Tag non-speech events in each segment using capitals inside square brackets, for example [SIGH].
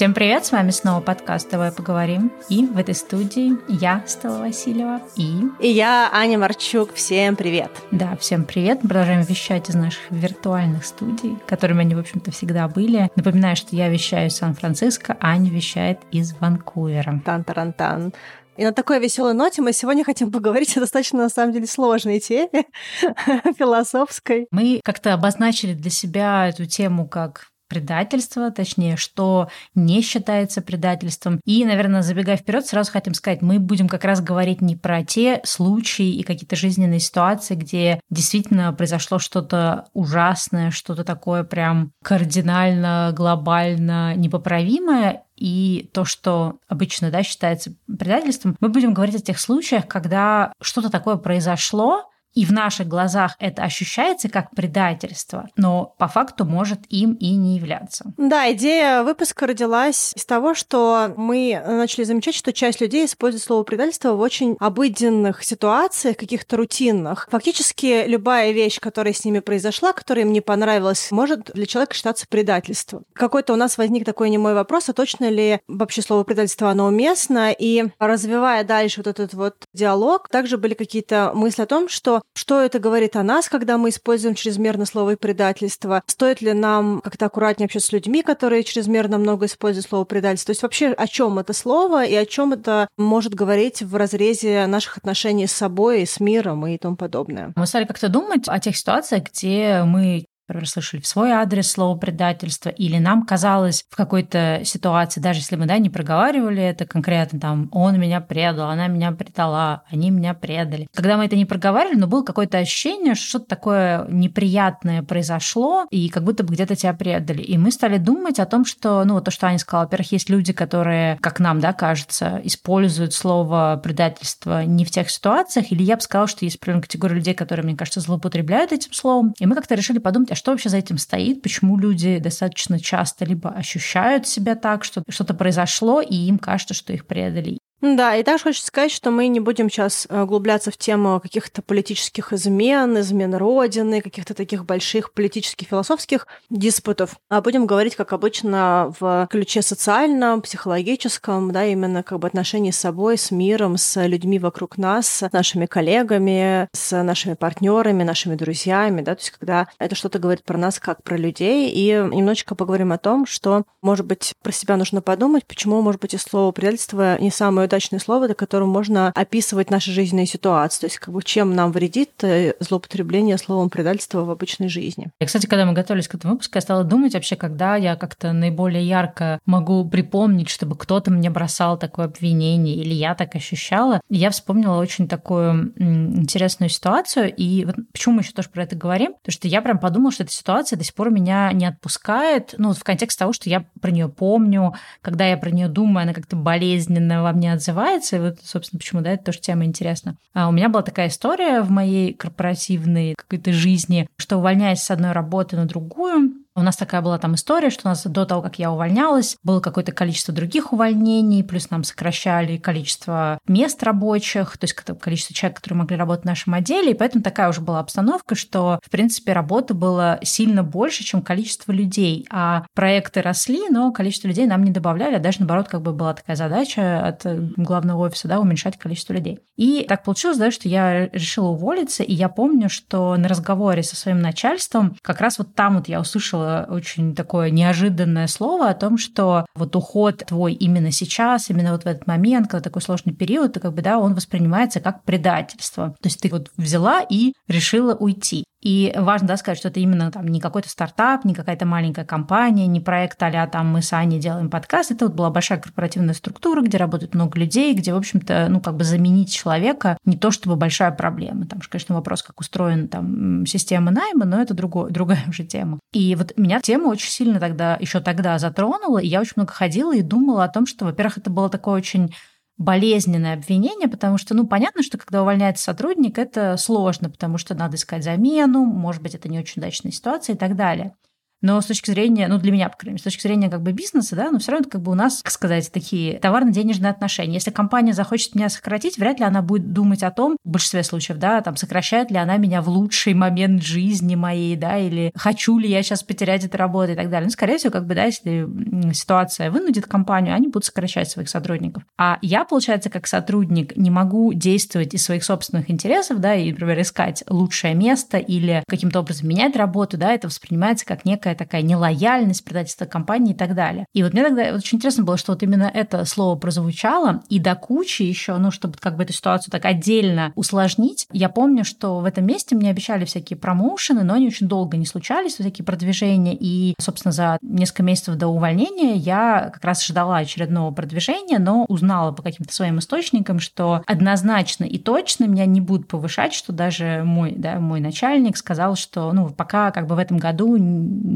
Всем привет, с вами снова подкаст «Давай поговорим». И в этой студии я, Стелла Васильева, и... И я, Аня Марчук. Всем привет. Да, всем привет. Мы продолжаем вещать из наших виртуальных студий, которыми они, в общем-то, всегда были. Напоминаю, что я вещаю из Сан-Франциско, Аня вещает из Ванкувера. Тан-таран-тан. И на такой веселой ноте мы сегодня хотим поговорить о достаточно, на самом деле, сложной теме, [LAUGHS] философской. Мы как-то обозначили для себя эту тему как предательство, точнее, что не считается предательством. И, наверное, забегая вперед, сразу хотим сказать, мы будем как раз говорить не про те случаи и какие-то жизненные ситуации, где действительно произошло что-то ужасное, что-то такое прям кардинально, глобально непоправимое, и то, что обычно да, считается предательством, мы будем говорить о тех случаях, когда что-то такое произошло, и в наших глазах это ощущается как предательство, но по факту может им и не являться. Да, идея выпуска родилась из того, что мы начали замечать, что часть людей использует слово предательство в очень обыденных ситуациях, каких-то рутинных. Фактически любая вещь, которая с ними произошла, которая им не понравилась, может для человека считаться предательством. Какой-то у нас возник такой немой вопрос, а точно ли вообще слово предательство, оно уместно? И развивая дальше вот этот вот диалог, также были какие-то мысли о том, что что это говорит о нас, когда мы используем чрезмерно слово предательство, стоит ли нам как-то аккуратнее общаться с людьми, которые чрезмерно много используют слово предательство, то есть вообще о чем это слово и о чем это может говорить в разрезе наших отношений с собой, с миром и тому подобное. Мы стали как-то думать о тех ситуациях, где мы например, слышали в свой адрес слово предательство, или нам казалось в какой-то ситуации, даже если мы да, не проговаривали это конкретно, там, он меня предал, она меня предала, они меня предали. Когда мы это не проговаривали, но было какое-то ощущение, что что-то такое неприятное произошло, и как будто бы где-то тебя предали. И мы стали думать о том, что, ну, вот то, что Аня сказала, во-первых, есть люди, которые, как нам, да, кажется, используют слово предательство не в тех ситуациях, или я бы сказала, что есть определенная категория людей, которые, мне кажется, злоупотребляют этим словом. И мы как-то решили подумать, а что вообще за этим стоит, почему люди достаточно часто либо ощущают себя так, что что-то произошло, и им кажется, что их предали, да, и также хочу сказать, что мы не будем сейчас э, углубляться в тему каких-то политических измен, измен Родины, каких-то таких больших политических, философских диспутов, а будем говорить, как обычно, в ключе социальном, психологическом, да, именно как бы отношении с собой, с миром, с людьми вокруг нас, с нашими коллегами, с нашими партнерами, нашими друзьями, да, то есть когда это что-то говорит про нас как про людей, и немножечко поговорим о том, что, может быть, про себя нужно подумать, почему, может быть, и слово предательство не самое удачное слово, до которого можно описывать наши жизненные ситуации. То есть, как бы чем нам вредит э, злоупотребление словом предательства в обычной жизни. И, кстати, когда мы готовились к этому выпуску, я стала думать вообще, когда я как-то наиболее ярко могу припомнить, чтобы кто-то мне бросал такое обвинение, или я так ощущала. я вспомнила очень такую интересную ситуацию. И вот почему мы еще тоже про это говорим? Потому что я прям подумала, что эта ситуация до сих пор меня не отпускает. Ну, в контексте того, что я про нее помню, когда я про нее думаю, она как-то болезненно во мне отзывается. И вот, собственно, почему, да, это тоже тема интересна. А у меня была такая история в моей корпоративной какой-то жизни, что увольняясь с одной работы на другую, у нас такая была там история, что у нас до того, как я увольнялась, было какое-то количество других увольнений, плюс нам сокращали количество мест рабочих, то есть количество человек, которые могли работать в нашем отделе, и поэтому такая уже была обстановка, что, в принципе, работы было сильно больше, чем количество людей, а проекты росли, но количество людей нам не добавляли, а даже наоборот, как бы была такая задача от главного офиса, да, уменьшать количество людей. И так получилось, да, что я решила уволиться, и я помню, что на разговоре со своим начальством как раз вот там вот я услышала очень такое неожиданное слово о том, что вот уход твой именно сейчас, именно вот в этот момент, когда такой сложный период, то как бы, да, он воспринимается как предательство. То есть ты вот взяла и решила уйти. И важно да, сказать, что это именно там, не какой-то стартап, не какая-то маленькая компания, не проект а там мы с Аней делаем подкаст. Это вот была большая корпоративная структура, где работает много людей, где, в общем-то, ну, как бы заменить человека не то чтобы большая проблема. Там же, конечно, вопрос, как устроена там система найма, но это другое, другая [LAUGHS] уже тема. И вот меня тема очень сильно тогда, еще тогда затронула, и я очень много ходила и думала о том, что, во-первых, это было такое очень болезненное обвинение, потому что, ну, понятно, что когда увольняется сотрудник, это сложно, потому что надо искать замену, может быть, это не очень удачная ситуация и так далее. Но с точки зрения, ну, для меня, по крайней мере, с точки зрения как бы бизнеса, да, но все равно как бы у нас, как сказать, такие товарно-денежные отношения. Если компания захочет меня сократить, вряд ли она будет думать о том, в большинстве случаев, да, там, сокращает ли она меня в лучший момент жизни моей, да, или хочу ли я сейчас потерять эту работу и так далее. Ну, скорее всего, как бы, да, если ситуация вынудит компанию, они будут сокращать своих сотрудников. А я, получается, как сотрудник не могу действовать из своих собственных интересов, да, и, например, искать лучшее место или каким-то образом менять работу, да, это воспринимается как некая такая нелояльность, предательство компании и так далее. И вот мне тогда очень интересно было, что вот именно это слово прозвучало, и до кучи еще, ну, чтобы как бы эту ситуацию так отдельно усложнить, я помню, что в этом месте мне обещали всякие промоушены, но они очень долго не случались, всякие продвижения, и, собственно, за несколько месяцев до увольнения я как раз ждала очередного продвижения, но узнала по каким-то своим источникам, что однозначно и точно меня не будут повышать, что даже мой, да, мой начальник сказал, что ну, пока как бы в этом году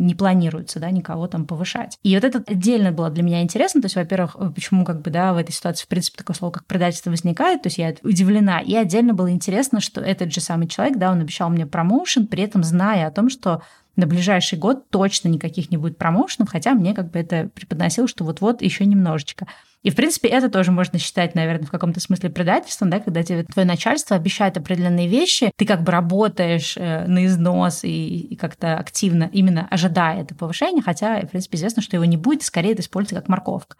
не планируется да, никого там повышать. И вот это отдельно было для меня интересно, то есть, во-первых, почему как бы, да, в этой ситуации, в принципе, такое слово, как предательство возникает, то есть я удивлена. И отдельно было интересно, что этот же самый человек, да, он обещал мне промоушен, при этом зная о том, что на ближайший год точно никаких не будет промоушенов, хотя мне как бы это преподносило, что вот-вот еще немножечко. И, в принципе, это тоже можно считать, наверное, в каком-то смысле предательством, да, когда тебе твое начальство обещает определенные вещи, ты как бы работаешь э, на износ и, и как-то активно именно ожидая это повышение, хотя, в принципе, известно, что его не будет, скорее это используется как морковка.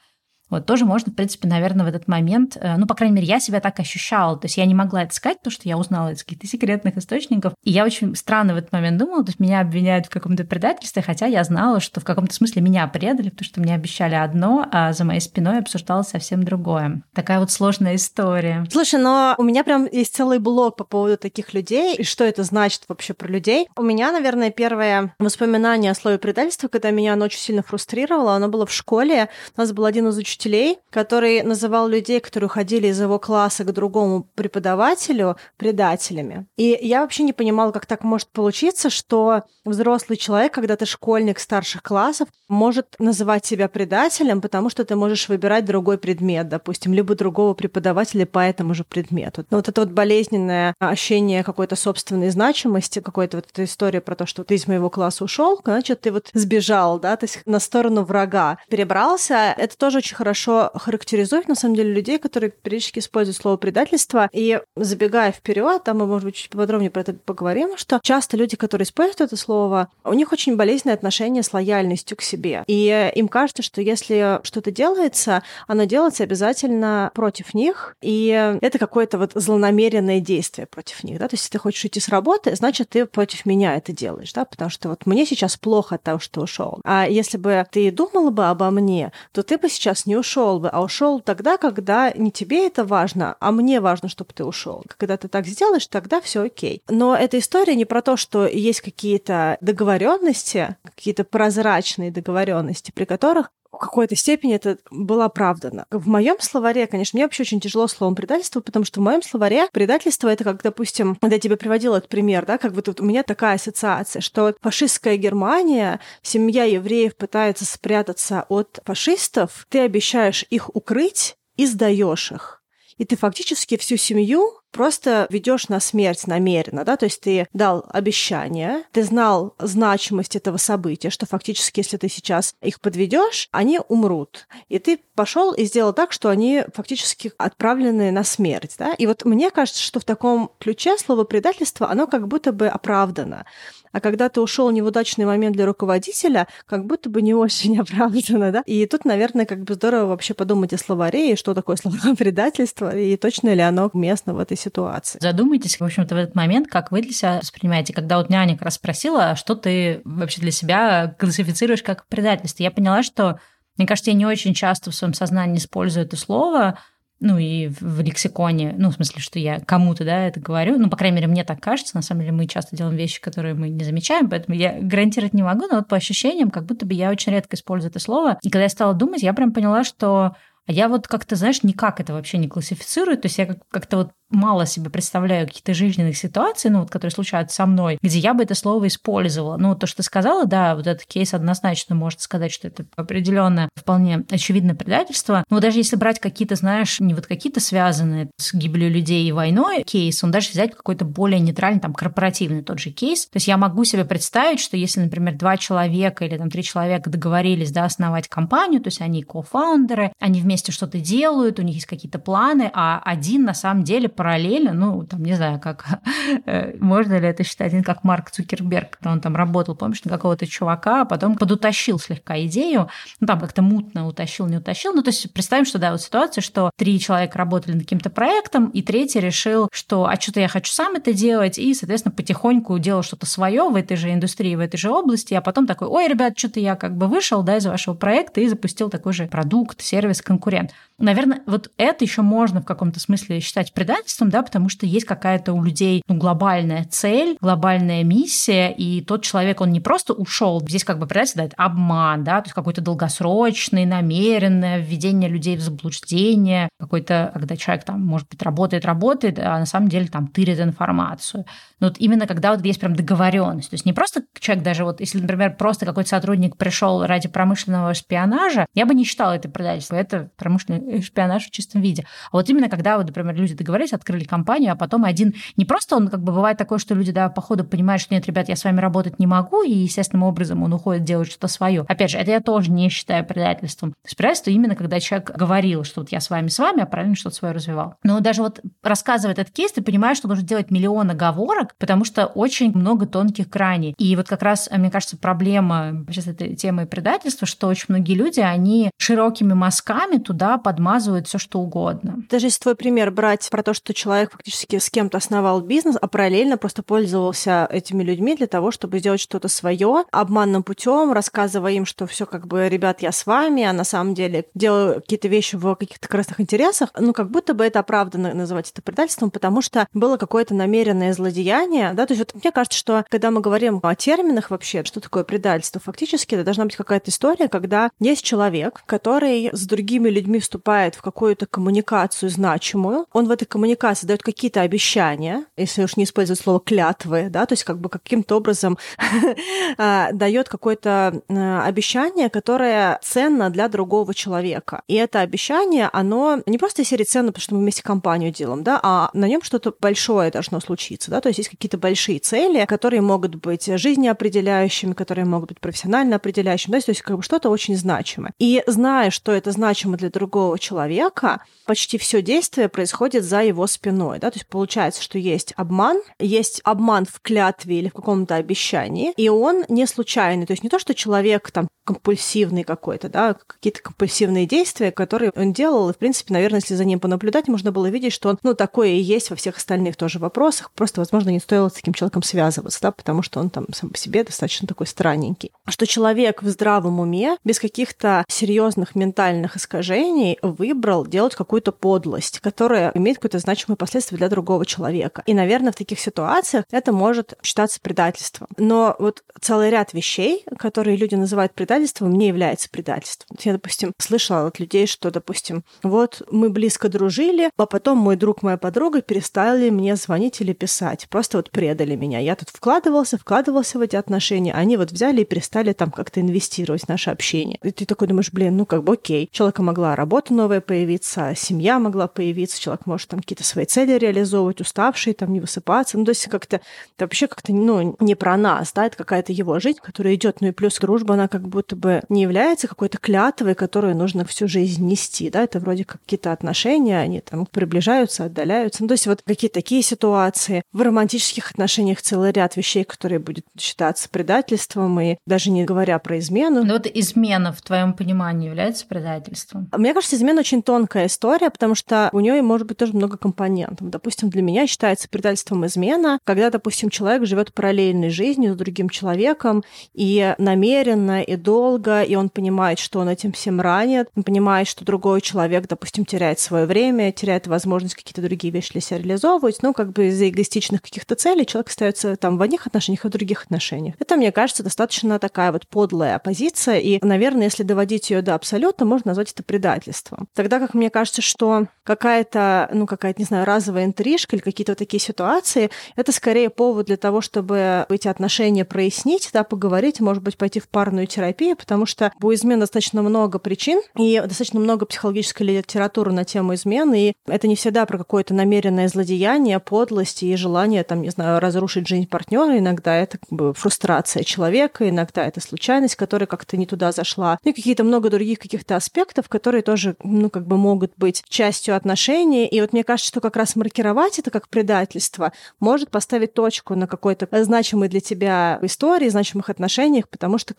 Вот тоже можно, в принципе, наверное, в этот момент, э, ну, по крайней мере, я себя так ощущала. То есть я не могла это сказать, потому что я узнала из каких-то секретных источников. И я очень странно в этот момент думала, то есть меня обвиняют в каком-то предательстве, хотя я знала, что в каком-то смысле меня предали, потому что мне обещали одно, а за моей спиной обсуждалось совсем другое. Такая вот сложная история. Слушай, но у меня прям есть целый блог по поводу таких людей, и что это значит вообще про людей. У меня, наверное, первое воспоминание о слове предательства, когда меня оно очень сильно фрустрировало, оно было в школе. У нас был один из учителей учителей, который называл людей, которые уходили из его класса к другому преподавателю, предателями. И я вообще не понимала, как так может получиться, что взрослый человек, когда ты школьник старших классов, может называть себя предателем, потому что ты можешь выбирать другой предмет, допустим, либо другого преподавателя по этому же предмету. Но вот это вот болезненное ощущение какой-то собственной значимости, какой-то вот эта история про то, что ты из моего класса ушел, значит, ты вот сбежал, да, то есть на сторону врага перебрался. Это тоже очень хорошо характеризует, на самом деле, людей, которые периодически используют слово предательство. И забегая вперед, там мы, может быть, чуть подробнее про это поговорим, что часто люди, которые используют это слово, у них очень болезненное отношение с лояльностью к себе. И им кажется, что если что-то делается, оно делается обязательно против них, и это какое-то вот злонамеренное действие против них. Да? То есть, если ты хочешь уйти с работы, значит, ты против меня это делаешь, да? потому что вот мне сейчас плохо от того, что ушел. А если бы ты думала бы обо мне, то ты бы сейчас не не ушел бы, а ушел тогда, когда не тебе это важно, а мне важно, чтобы ты ушел. Когда ты так сделаешь, тогда все окей. Но эта история не про то, что есть какие-то договоренности, какие-то прозрачные договоренности, при которых в какой-то степени это было оправдано. В моем словаре, конечно, мне вообще очень тяжело словом предательство, потому что в моем словаре предательство это как, допустим, когда я тебе приводила этот пример, да, как бы тут у меня такая ассоциация, что фашистская Германия, семья евреев пытается спрятаться от фашистов, ты обещаешь их укрыть и сдаешь их и ты фактически всю семью просто ведешь на смерть намеренно, да, то есть ты дал обещание, ты знал значимость этого события, что фактически, если ты сейчас их подведешь, они умрут. И ты пошел и сделал так, что они фактически отправлены на смерть, да. И вот мне кажется, что в таком ключе слово предательство, оно как будто бы оправдано. А когда ты ушел не в удачный момент для руководителя, как будто бы не очень [LAUGHS] оправдано, да? И тут, наверное, как бы здорово вообще подумать о словаре, и что такое слово предательство, и точно ли оно местно в этой ситуации. Задумайтесь, в общем-то, в этот момент, как вы для себя воспринимаете, когда вот няня как раз спросила, а что ты вообще для себя классифицируешь как предательство. Я поняла, что, мне кажется, я не очень часто в своем сознании использую это слово, ну и в лексиконе, ну, в смысле, что я кому-то, да, это говорю, ну, по крайней мере, мне так кажется, на самом деле мы часто делаем вещи, которые мы не замечаем, поэтому я гарантировать не могу, но вот по ощущениям, как будто бы я очень редко использую это слово, и когда я стала думать, я прям поняла, что а я вот как-то, знаешь, никак это вообще не классифицирую, то есть я как-то вот мало себе представляю каких-то жизненных ситуаций, ну, вот, которые случаются со мной, где я бы это слово использовала. Ну, то, что ты сказала, да, вот этот кейс однозначно можно сказать, что это определенно вполне очевидное предательство. Но даже если брать какие-то, знаешь, не вот какие-то связанные с гибелью людей и войной кейс, он даже взять какой-то более нейтральный, там, корпоративный тот же кейс. То есть я могу себе представить, что если, например, два человека или там три человека договорились, да, основать компанию, то есть они кофаундеры, они вместе что-то делают, у них есть какие-то планы, а один на самом деле параллельно, ну, там, не знаю, как, [LAUGHS] э, можно ли это считать, как Марк Цукерберг, когда он там работал, помнишь, на какого-то чувака, а потом подутащил слегка идею, ну, там как-то мутно утащил, не утащил. Ну, то есть представим, что, да, вот ситуация, что три человека работали над каким-то проектом, и третий решил, что, а что-то я хочу сам это делать, и, соответственно, потихоньку делал что-то свое в этой же индустрии, в этой же области, а потом такой, ой, ребят, что-то я как бы вышел, да, из вашего проекта и запустил такой же продукт, сервис, конкурент. Наверное, вот это еще можно в каком-то смысле считать предательством, да, потому что есть какая-то у людей ну, глобальная цель, глобальная миссия, и тот человек, он не просто ушел, здесь как бы предательство, да, это обман, да, то есть какой-то долгосрочный, намеренное введение людей в заблуждение, какой-то, когда человек там, может быть, работает, работает, а на самом деле там тырит информацию. Но вот именно когда вот есть прям договоренность, то есть не просто человек даже вот, если, например, просто какой-то сотрудник пришел ради промышленного шпионажа, я бы не считала это предательством, это промышленный шпионаж в чистом виде. А вот именно когда вот, например, люди договорились, открыли компанию, а потом один, не просто он, как бы бывает такое, что люди, да, по ходу понимают, что нет, ребят, я с вами работать не могу, и естественным образом он уходит делать что-то свое. Опять же, это я тоже не считаю предательством. То есть предательство именно когда человек говорил, что вот я с вами, с вами, а параллельно что-то свое развивал. Но даже вот рассказывая этот кейс, ты понимаешь, что нужно делать миллион оговорок, потому что очень много тонких граней. И вот как раз, мне кажется, проблема сейчас этой темы предательства, что очень многие люди, они широкими мазками туда подмазывают все что угодно. Даже если твой пример брать про то, что человек фактически с кем-то основал бизнес, а параллельно просто пользовался этими людьми для того, чтобы сделать что-то свое обманным путем, рассказывая им, что все как бы, ребят, я с вами, а на самом деле делаю какие-то вещи в каких-то красных интересах, ну, как будто бы это оправданно называть это предательством, потому что было какое-то намеренное злодеяние, да, то есть вот мне кажется, что когда мы говорим о терминах вообще, что такое предательство, фактически это должна быть какая-то история, когда есть человек, который с другими людьми вступает в какую-то коммуникацию значимую, он в этой коммуникации дает какие-то обещания, если уж не использовать слово клятвы, да, то есть как бы каким-то образом [LAUGHS] а, дает какое-то а, обещание, которое ценно для другого человека. И это обещание, оно не просто из серии ценно, потому что мы вместе компанию делаем, да, а на нем что-то большое должно случиться, да, то есть есть какие-то большие цели, которые могут быть жизнеопределяющими, которые могут быть профессионально определяющими, да, то есть как бы что-то очень значимое. И зная, что это значимо для другого человека, почти все действие происходит за его спиной, да, то есть получается, что есть обман, есть обман в клятве или в каком-то обещании, и он не случайный, то есть не то, что человек там компульсивный какой-то, да, какие-то компульсивные действия, которые он делал, и, в принципе, наверное, если за ним понаблюдать, можно было видеть, что он, ну, такое и есть во всех остальных тоже вопросах, просто, возможно, не стоило с таким человеком связываться, да, потому что он там сам по себе достаточно такой странненький. Что человек в здравом уме, без каких-то серьезных ментальных искажений, выбрал делать какую-то подлость, которая имеет какое-то значимое последствие для другого человека. И, наверное, в таких ситуациях это может считаться предательством. Но вот целый ряд вещей, которые люди называют предательством, предательством не является предательством. Я, допустим, слышала от людей, что, допустим, вот мы близко дружили, а потом мой друг, моя подруга перестали мне звонить или писать, просто вот предали меня. Я тут вкладывался, вкладывался в эти отношения, они вот взяли и перестали там как-то инвестировать в наше общение. И ты такой думаешь, блин, ну как бы окей, у человека могла работа новая появиться, семья могла появиться, человек может там какие-то свои цели реализовывать, уставший, там не высыпаться. Ну, то есть как-то это вообще как-то ну, не про нас, да, это какая-то его жизнь, которая идет, ну и плюс дружба, она как будто бы не является какой-то клятвой, которую нужно всю жизнь нести, да, это вроде как какие-то отношения, они там приближаются, отдаляются. Ну, то есть вот какие-то такие ситуации. В романтических отношениях целый ряд вещей, которые будет считаться предательством, и даже не говоря про измену. Но вот измена в твоем понимании является предательством? Мне кажется, измена очень тонкая история, потому что у нее может быть тоже много компонентов. Допустим, для меня считается предательством измена, когда, допустим, человек живет параллельной жизнью с другим человеком и намеренно и до долго, и он понимает, что он этим всем ранит, он понимает, что другой человек, допустим, теряет свое время, теряет возможность какие-то другие вещи для себя реализовывать, ну, как бы из-за эгоистичных каких-то целей человек остается там в одних отношениях и в других отношениях. Это, мне кажется, достаточно такая вот подлая позиция, и, наверное, если доводить ее до абсолюта, можно назвать это предательством. Тогда как мне кажется, что какая-то, ну, какая-то, не знаю, разовая интрижка или какие-то вот такие ситуации, это скорее повод для того, чтобы эти отношения прояснить, да, поговорить, может быть, пойти в парную терапию, потому что у измен достаточно много причин и достаточно много психологической литературы на тему измены, и это не всегда про какое-то намеренное злодеяние, подлость и желание, там, не знаю, разрушить жизнь партнера. Иногда это как бы фрустрация человека, иногда это случайность, которая как-то не туда зашла. Ну и какие-то много других каких-то аспектов, которые тоже, ну, как бы могут быть частью отношений. И вот мне кажется, что как раз маркировать это как предательство может поставить точку на какой-то значимой для тебя истории, значимых отношениях, потому что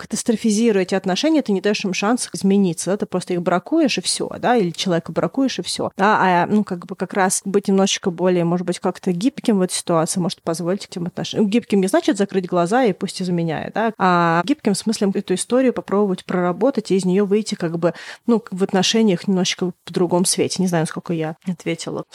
эти отношения, ты не даешь им шанс измениться. Да? Ты просто их бракуешь и все, да, или человека бракуешь и все. Да? А ну, как бы как раз быть немножечко более, может быть, как-то гибким в этой ситуации может позволить этим отношениям. Гибким не значит закрыть глаза и пусть изменяет, да, а гибким в смысле эту историю попробовать проработать и из нее выйти как бы, ну, в отношениях немножечко в другом свете. Не знаю, насколько я ответила,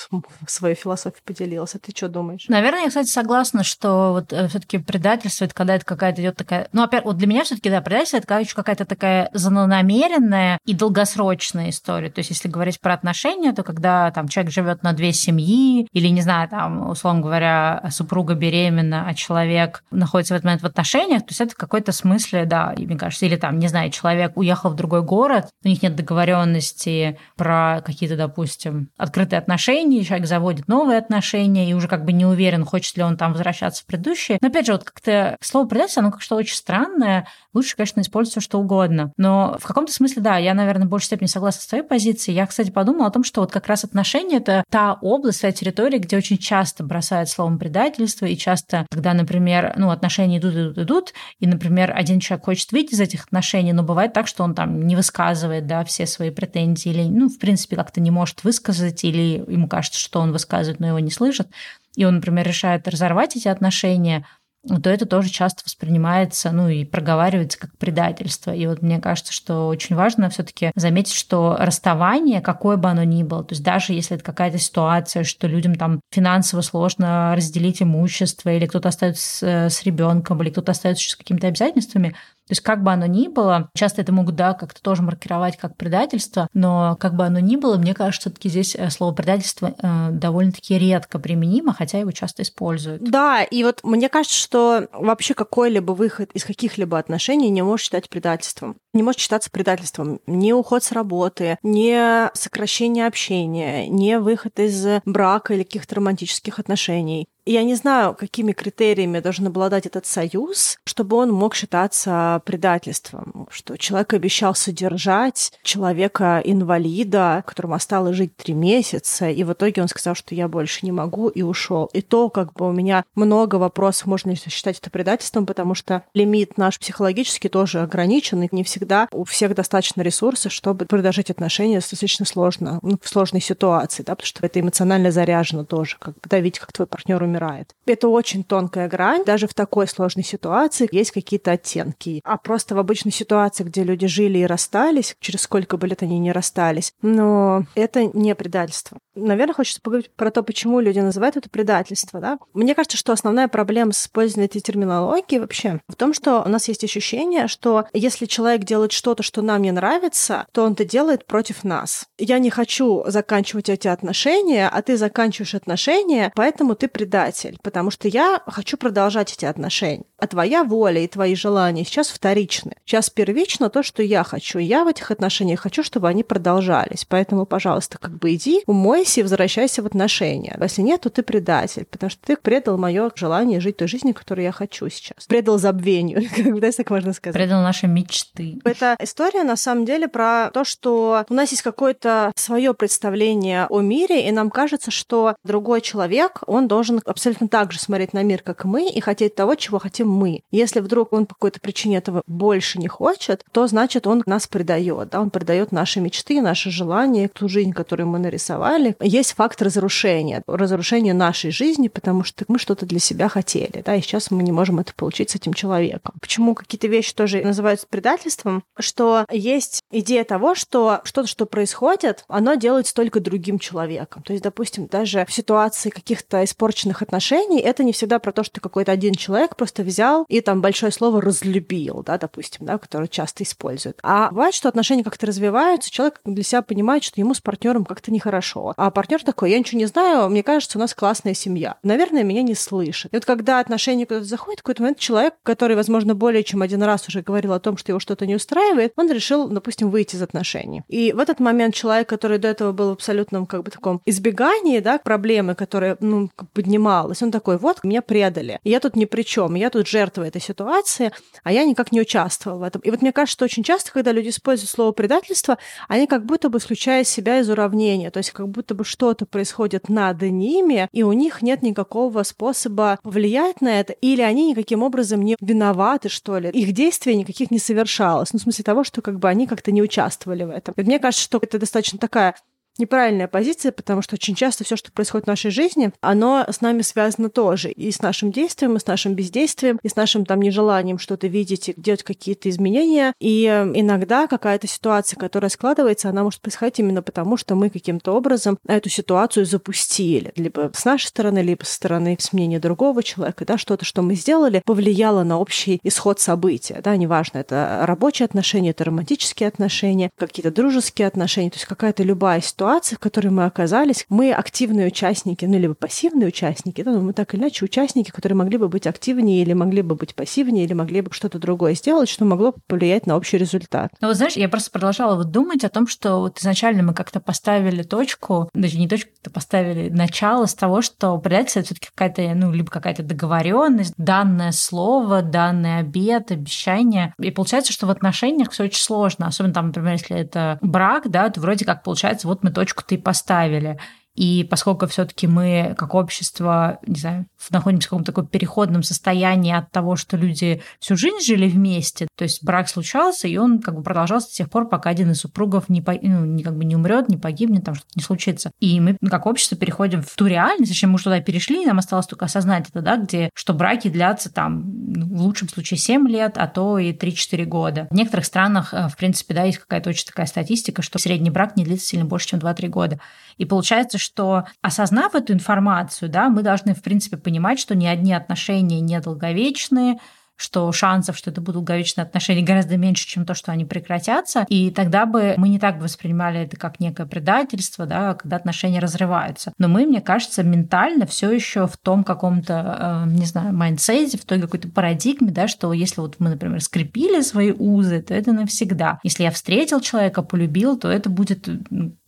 свою философию поделилась. А ты что думаешь? Наверное, я, кстати, согласна, что вот э, все-таки предательство это когда это какая-то идет такая. Ну, опять, вот для меня все-таки да, предательство это еще какая-то такая злонамеренная и долгосрочная история. То есть, если говорить про отношения, то когда там человек живет на две семьи, или не знаю, там, условно говоря, супруга беременна, а человек находится в этот момент в отношениях, то есть это в какой-то смысле, да, мне кажется, или там, не знаю, человек уехал в другой город, у них нет договоренности про какие-то, допустим, открытые отношения, человек заводит новые отношения и уже как бы не уверен, хочет ли он там возвращаться в предыдущие. Но опять же, вот как-то слово предательство, оно как что очень странное, лучше, конечно, использовать все, что угодно. Но в каком-то смысле, да, я, наверное, в большей степени согласна с твоей позицией. Я, кстати, подумала о том, что вот как раз отношения — это та область, та территория, где очень часто бросают словом предательство, и часто, когда, например, ну, отношения идут, идут, идут, и, например, один человек хочет выйти из этих отношений, но бывает так, что он там не высказывает, да, все свои претензии, или, ну, в принципе, как-то не может высказать, или ему кажется, что он высказывает, но его не слышат, и он, например, решает разорвать эти отношения, то это тоже часто воспринимается, ну и проговаривается как предательство. И вот мне кажется, что очень важно все таки заметить, что расставание, какое бы оно ни было, то есть даже если это какая-то ситуация, что людям там финансово сложно разделить имущество, или кто-то остается с, э, с ребенком, или кто-то остается с какими-то обязательствами, то есть как бы оно ни было, часто это могут, да, как-то тоже маркировать как предательство, но как бы оно ни было, мне кажется, все таки здесь э, слово предательство э, довольно-таки редко применимо, хотя его часто используют. Да, и вот мне кажется, что вообще какой-либо выход из каких-либо отношений не может считать предательством. Не может считаться предательством ни уход с работы, ни сокращение общения, ни выход из брака или каких-то романтических отношений. Я не знаю, какими критериями должен обладать этот союз, чтобы он мог считаться предательством. Что человек обещал содержать человека-инвалида, которому осталось жить три месяца, и в итоге он сказал, что я больше не могу, и ушел. И то, как бы у меня много вопросов, можно ли считать это предательством, потому что лимит наш психологический тоже ограничен, и не всегда у всех достаточно ресурсов, чтобы продолжать отношения достаточно сложно, ну, в сложной ситуации, да, потому что это эмоционально заряжено тоже, как бы, да, как твой партнер умирает. Это очень тонкая грань. Даже в такой сложной ситуации есть какие-то оттенки. А просто в обычной ситуации, где люди жили и расстались, через сколько бы лет они не расстались, но это не предательство. Наверное, хочется поговорить про то, почему люди называют это предательство. Да? Мне кажется, что основная проблема с использованием этой терминологии вообще в том, что у нас есть ощущение, что если человек делает что-то, что нам не нравится, то он это делает против нас. Я не хочу заканчивать эти отношения, а ты заканчиваешь отношения, поэтому ты предатель потому что я хочу продолжать эти отношения. А твоя воля и твои желания сейчас вторичны. Сейчас первично то, что я хочу. Я в этих отношениях хочу, чтобы они продолжались. Поэтому, пожалуйста, как бы иди, умойся и возвращайся в отношения. Если нет, то ты предатель, потому что ты предал мое желание жить той жизнью, которую я хочу сейчас. Предал забвению, [LAUGHS] когда так можно сказать. Предал наши мечты. Эта история, на самом деле, про то, что у нас есть какое-то свое представление о мире, и нам кажется, что другой человек, он должен абсолютно так же смотреть на мир, как мы, и хотеть того, чего хотим мы. Если вдруг он по какой-то причине этого больше не хочет, то значит он нас предает, да, он предает наши мечты, наши желания, ту жизнь, которую мы нарисовали. Есть факт разрушения, разрушения нашей жизни, потому что мы что-то для себя хотели, да, и сейчас мы не можем это получить с этим человеком. Почему какие-то вещи тоже называются предательством? Психологов, что есть идея того, что что-то, что происходит, оно делается только другим человеком. То есть, допустим, даже в ситуации каких-то испорченных отношений, это не всегда про то, что какой-то один человек просто взял и там большое слово разлюбил, да, допустим, да, которое часто используют. А бывает, что отношения как-то развиваются, человек для себя понимает, что ему с партнером как-то нехорошо. А партнер такой, я ничего не знаю, мне кажется, у нас классная семья. Наверное, меня не слышит. И вот когда отношения куда-то заходят, в какой-то момент человек, который, возможно, более чем один раз уже говорил о том, что его что-то не устраивает, он решил, допустим, выйти из отношений. И в этот момент человек, который до этого был в абсолютном как бы таком избегании, да, проблемы, которые, ну, поднималась, он такой, вот, меня предали. Я тут ни при чем, я тут жертва этой ситуации, а я никак не участвовал в этом. И вот мне кажется, что очень часто, когда люди используют слово предательство, они как будто бы исключают себя из уравнения, то есть как будто бы что-то происходит над ними, и у них нет никакого способа повлиять на это, или они никаким образом не виноваты, что ли. Их действия никаких не совершалось. Ну, в смысле того, что как бы они как-то не участвовали в этом. И мне кажется, что это достаточно такая неправильная позиция, потому что очень часто все, что происходит в нашей жизни, оно с нами связано тоже. И с нашим действием, и с нашим бездействием, и с нашим там нежеланием что-то видеть и делать какие-то изменения. И э, иногда какая-то ситуация, которая складывается, она может происходить именно потому, что мы каким-то образом эту ситуацию запустили. Либо с нашей стороны, либо со стороны мнения другого человека. Да, что-то, что мы сделали, повлияло на общий исход события. Да, неважно, это рабочие отношения, это романтические отношения, какие-то дружеские отношения, то есть какая-то любая ситуация, ситуации, в которой мы оказались, мы активные участники, ну, либо пассивные участники, да, но мы так или иначе участники, которые могли бы быть активнее или могли бы быть пассивнее, или могли бы что-то другое сделать, что могло повлиять на общий результат. Ну, вот знаешь, я просто продолжала вот думать о том, что вот изначально мы как-то поставили точку, даже не точку, а поставили начало с того, что предательство все таки какая-то, ну, либо какая-то договоренность, данное слово, данный обед, обещание. И получается, что в отношениях все очень сложно, особенно там, например, если это брак, да, то вроде как получается, вот мы точку-то и поставили. И поскольку все-таки мы, как общество, не знаю, находимся в каком-то таком переходном состоянии от того, что люди всю жизнь жили вместе, то есть брак случался, и он как бы продолжался до тех пор, пока один из супругов не, по, ну, не, как бы не умрет, не погибнет, там что-то не случится. И мы, как общество, переходим в ту реальность, зачем мы туда перешли, нам осталось только осознать это, да, где, что браки длятся там ну, в лучшем случае 7 лет, а то и 3-4 года. В некоторых странах, э, в принципе, да, есть какая-то очень такая статистика, что средний брак не длится сильно больше, чем 2-3 года. И получается, что осознав эту информацию, да, мы должны, в принципе, понимать, что ни одни отношения не долговечные, что шансов, что это будут долговечные отношения, гораздо меньше, чем то, что они прекратятся. И тогда бы мы не так бы воспринимали это как некое предательство, да, когда отношения разрываются. Но мы, мне кажется, ментально все еще в том каком-то, э, не знаю, mindset е, в той какой-то парадигме, да, что если вот мы, например, скрепили свои узы, то это навсегда. Если я встретил человека, полюбил, то это будет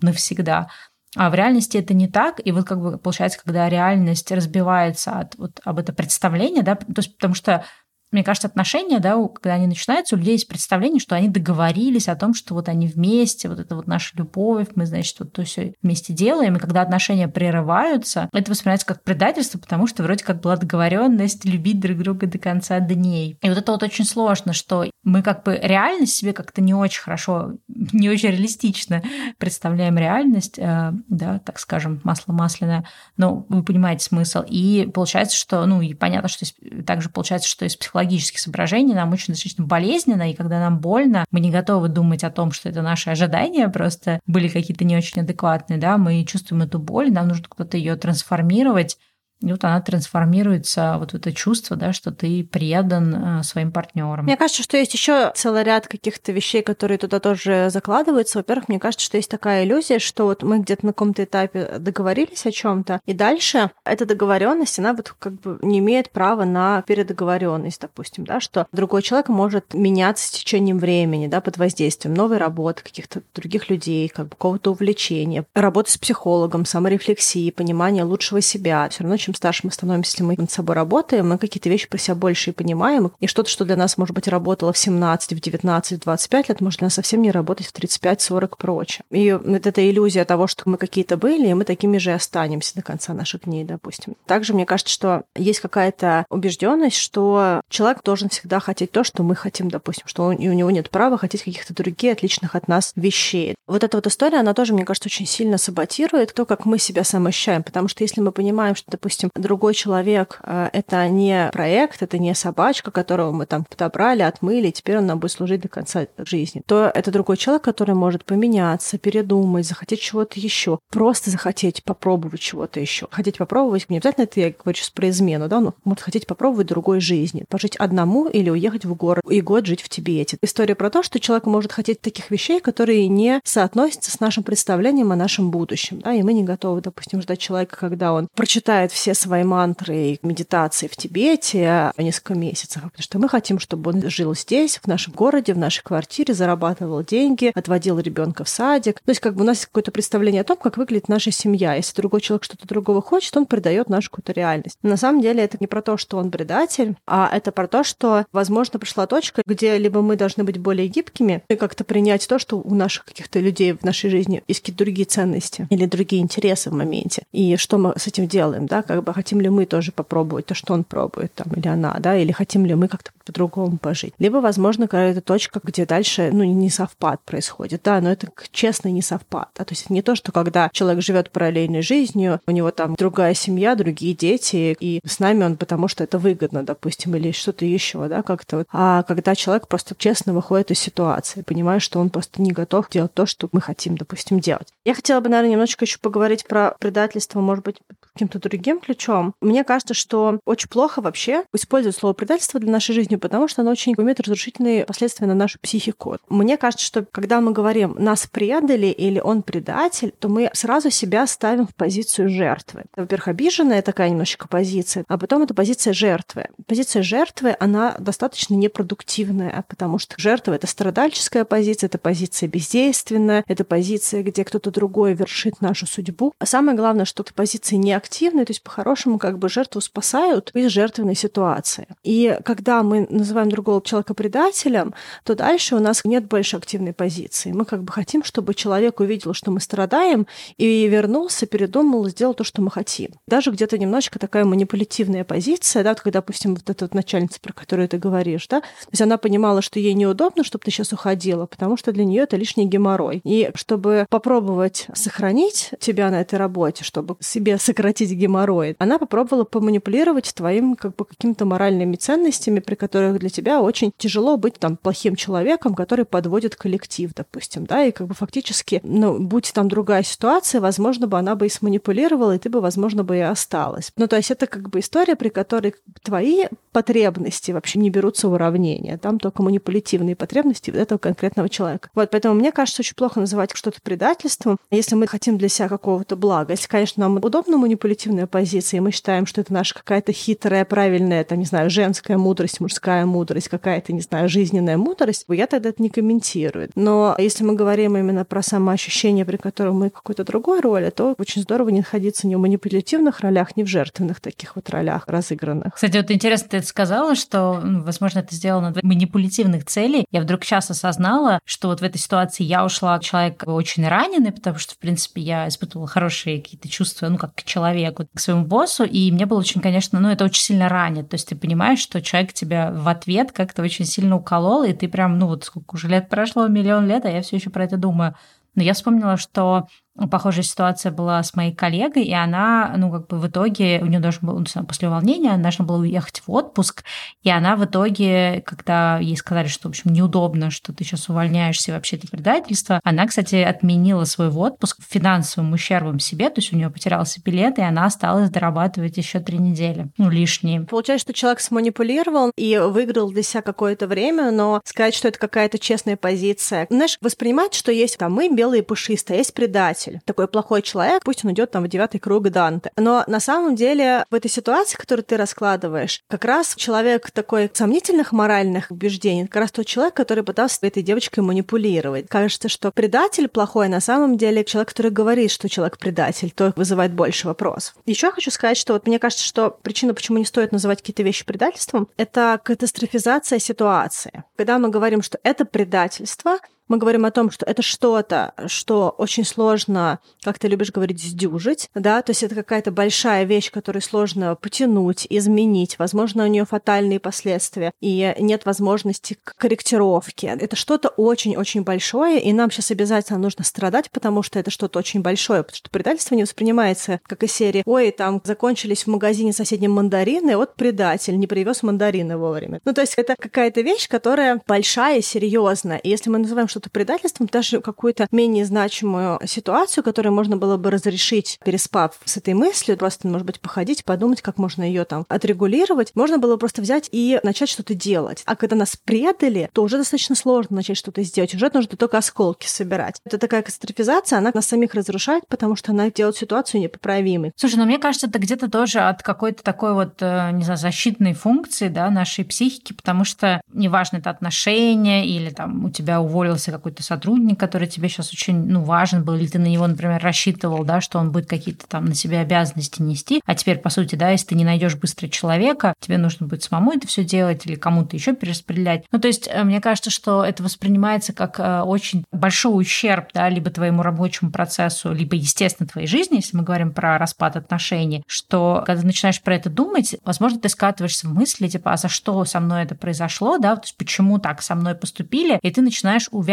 навсегда. А в реальности это не так. И вот как бы получается, когда реальность разбивается от вот об это представление, да, то есть потому что мне кажется, отношения, да, когда они начинаются, у людей есть представление, что они договорились о том, что вот они вместе, вот это вот наша любовь, мы, значит, вот то все вместе делаем. И когда отношения прерываются, это воспринимается как предательство, потому что вроде как была договоренность любить друг друга до конца дней. И вот это вот очень сложно, что мы как бы реальность себе как-то не очень хорошо, [LAUGHS] не очень реалистично представляем реальность, э, да, так скажем, масло масляное, но вы понимаете смысл. И получается, что, ну, и понятно, что также получается, что из психологии психологических соображений нам очень достаточно болезненно, и когда нам больно, мы не готовы думать о том, что это наши ожидания просто были какие-то не очень адекватные, да, мы чувствуем эту боль, нам нужно куда-то ее трансформировать, и вот она трансформируется вот это чувство, да, что ты предан э, своим партнерам. Мне кажется, что есть еще целый ряд каких-то вещей, которые туда тоже закладываются. Во-первых, мне кажется, что есть такая иллюзия, что вот мы где-то на каком-то этапе договорились о чем-то, и дальше эта договоренность, она вот как бы не имеет права на передоговоренность, допустим, да, что другой человек может меняться с течением времени, да, под воздействием новой работы, каких-то других людей, как бы какого-то увлечения, работы с психологом, саморефлексии, понимания лучшего себя. Все равно, чем чем старше мы становимся, если мы над собой работаем, мы какие-то вещи про себя больше и понимаем. И что-то, что для нас, может быть, работало в 17, в 19, в 25 лет, может для нас совсем не работать в 35, 40 и прочее. И вот эта иллюзия того, что мы какие-то были, и мы такими же останемся до конца наших дней, допустим. Также мне кажется, что есть какая-то убежденность, что человек должен всегда хотеть то, что мы хотим, допустим, что у него нет права хотеть каких-то других отличных от нас вещей. Вот эта вот история, она тоже, мне кажется, очень сильно саботирует то, как мы себя самоощущаем, потому что если мы понимаем, что, допустим, допустим, другой человек э, — это не проект, это не собачка, которого мы там подобрали, отмыли, и теперь он нам будет служить до конца жизни, то это другой человек, который может поменяться, передумать, захотеть чего-то еще, просто захотеть попробовать чего-то еще. Хотеть попробовать, не обязательно это я говорю сейчас про измену, да, но может хотеть попробовать другой жизни, пожить одному или уехать в город и год жить в Тибете. История про то, что человек может хотеть таких вещей, которые не соотносятся с нашим представлением о нашем будущем, да, и мы не готовы, допустим, ждать человека, когда он прочитает все свои мантры и медитации в Тибете несколько месяцев, потому что мы хотим, чтобы он жил здесь, в нашем городе, в нашей квартире, зарабатывал деньги, отводил ребенка в садик. То есть как бы у нас есть какое-то представление о том, как выглядит наша семья. Если другой человек что-то другого хочет, он придает нашу какую-то реальность. Но на самом деле это не про то, что он предатель, а это про то, что, возможно, пришла точка, где либо мы должны быть более гибкими и как-то принять то, что у наших каких-то людей в нашей жизни есть какие-то другие ценности или другие интересы в моменте. И что мы с этим делаем, да, как бы хотим ли мы тоже попробовать то, что он пробует, там, или она, да, или хотим ли мы как-то по-другому пожить. Либо, возможно, какая-то точка, где дальше, ну, не совпад происходит, да, но это честный не совпад, да, то есть не то, что когда человек живет параллельной жизнью, у него там другая семья, другие дети, и с нами он потому, что это выгодно, допустим, или что-то еще, да, как-то вот. А когда человек просто честно выходит из ситуации, понимает, что он просто не готов делать то, что мы хотим, допустим, делать. Я хотела бы, наверное, немножечко еще поговорить про предательство, может быть, каким-то другим ключом. Мне кажется, что очень плохо вообще использовать слово предательство для нашей жизни, потому что оно очень имеет разрушительные последствия на нашу психику. Мне кажется, что когда мы говорим «нас предали» или «он предатель», то мы сразу себя ставим в позицию жертвы. Во-первых, обиженная такая немножечко позиция, а потом это позиция жертвы. Позиция жертвы, она достаточно непродуктивная, потому что жертва — это страдальческая позиция, это позиция бездейственная, это позиция, где кто-то другой вершит нашу судьбу. А самое главное, что эта позиция не активная, то есть по-хорошему как бы жертву спасают из жертвенной ситуации. И когда мы называем другого человека предателем, то дальше у нас нет больше активной позиции. Мы как бы хотим, чтобы человек увидел, что мы страдаем, и вернулся, передумал, сделал то, что мы хотим. Даже где-то немножечко такая манипулятивная позиция, да, когда, допустим, вот эта вот начальница, про которую ты говоришь, да, то есть она понимала, что ей неудобно, чтобы ты сейчас уходила, потому что для нее это лишний геморрой. И чтобы попробовать сохранить тебя на этой работе, чтобы себе сократить геморрой, она попробовала поманипулировать твоим как бы какими-то моральными ценностями, при которых для тебя очень тяжело быть там плохим человеком, который подводит коллектив, допустим, да, и как бы фактически, ну, будь там другая ситуация, возможно бы она бы и сманипулировала, и ты бы, возможно, бы и осталась. Ну, то есть это как бы история, при которой твои потребности вообще не берутся в уравнение. Там только манипулятивные потребности этого конкретного человека. Вот, поэтому мне кажется, очень плохо называть что-то предательством, если мы хотим для себя какого-то блага. Если, конечно, нам удобна манипулятивная позиция, и мы считаем, что это наша какая-то хитрая, правильная, там, не знаю, женская мудрость, мужская мудрость, какая-то, не знаю, жизненная мудрость, я тогда это не комментирую. Но если мы говорим именно про самоощущение, при котором мы какой-то другой роли, то очень здорово не находиться ни в манипулятивных ролях, ни в жертвенных таких вот ролях разыгранных. Кстати, вот интересно, ты сказала, что, ну, возможно, это сделано для манипулятивных целей. Я вдруг сейчас осознала, что вот в этой ситуации я ушла от человека очень раненый, потому что, в принципе, я испытывала хорошие какие-то чувства, ну, как к человеку, к своему боссу, и мне было очень, конечно, ну, это очень сильно ранит. То есть ты понимаешь, что человек тебя в ответ как-то очень сильно уколол, и ты прям, ну, вот сколько уже лет прошло, миллион лет, а я все еще про это думаю. Но я вспомнила, что Похожая ситуация была с моей коллегой, и она, ну, как бы в итоге, у нее должен был, ну, после увольнения, она должна была уехать в отпуск, и она в итоге, когда ей сказали, что, в общем, неудобно, что ты сейчас увольняешься, вообще это предательство, она, кстати, отменила свой отпуск финансовым ущербом себе, то есть у нее потерялся билет, и она осталась дорабатывать еще три недели, ну, лишние. Получается, что человек сманипулировал и выиграл для себя какое-то время, но сказать, что это какая-то честная позиция, знаешь, воспринимать, что есть там мы белые пушистые, а есть предатель, предатель, такой плохой человек, пусть он идет там в девятый круг Данте. Но на самом деле в этой ситуации, которую ты раскладываешь, как раз человек такой сомнительных моральных убеждений, как раз тот человек, который пытался этой девочкой манипулировать. Кажется, что предатель плохой, на самом деле человек, который говорит, что человек предатель, то вызывает больше вопросов. Еще хочу сказать, что вот мне кажется, что причина, почему не стоит называть какие-то вещи предательством, это катастрофизация ситуации. Когда мы говорим, что это предательство, мы говорим о том, что это что-то, что очень сложно, как ты любишь говорить, сдюжить, да, то есть это какая-то большая вещь, которую сложно потянуть, изменить, возможно, у нее фатальные последствия, и нет возможности к корректировке. Это что-то очень-очень большое, и нам сейчас обязательно нужно страдать, потому что это что-то очень большое, потому что предательство не воспринимается как из серии «Ой, там закончились в магазине соседнем мандарины, вот предатель, не привез мандарины вовремя». Ну, то есть это какая-то вещь, которая большая и серьезная. И если мы называем что-то предательством, даже какую-то менее значимую ситуацию, которую можно было бы разрешить, переспав с этой мыслью, просто, может быть, походить, подумать, как можно ее там отрегулировать, можно было просто взять и начать что-то делать. А когда нас предали, то уже достаточно сложно начать что-то сделать. Уже нужно только осколки собирать. Это такая катастрофизация, она нас самих разрушает, потому что она делает ситуацию непоправимой. Слушай, ну мне кажется, это где-то тоже от какой-то такой вот, э, не знаю, защитной функции, да, нашей психики, потому что неважно, это отношения или там у тебя уволился какой-то сотрудник, который тебе сейчас очень, ну, важен был, или ты на него, например, рассчитывал, да, что он будет какие-то там на себя обязанности нести, а теперь, по сути, да, если ты не найдешь быстро человека, тебе нужно будет самому это все делать или кому-то еще перераспределять. Ну, то есть, э, мне кажется, что это воспринимается как э, очень большой ущерб, да, либо твоему рабочему процессу, либо, естественно, твоей жизни, если мы говорим про распад отношений, что когда ты начинаешь про это думать, возможно, ты скатываешься в мысли, типа, а за что со мной это произошло, да, то есть почему так со мной поступили, и ты начинаешь увязывать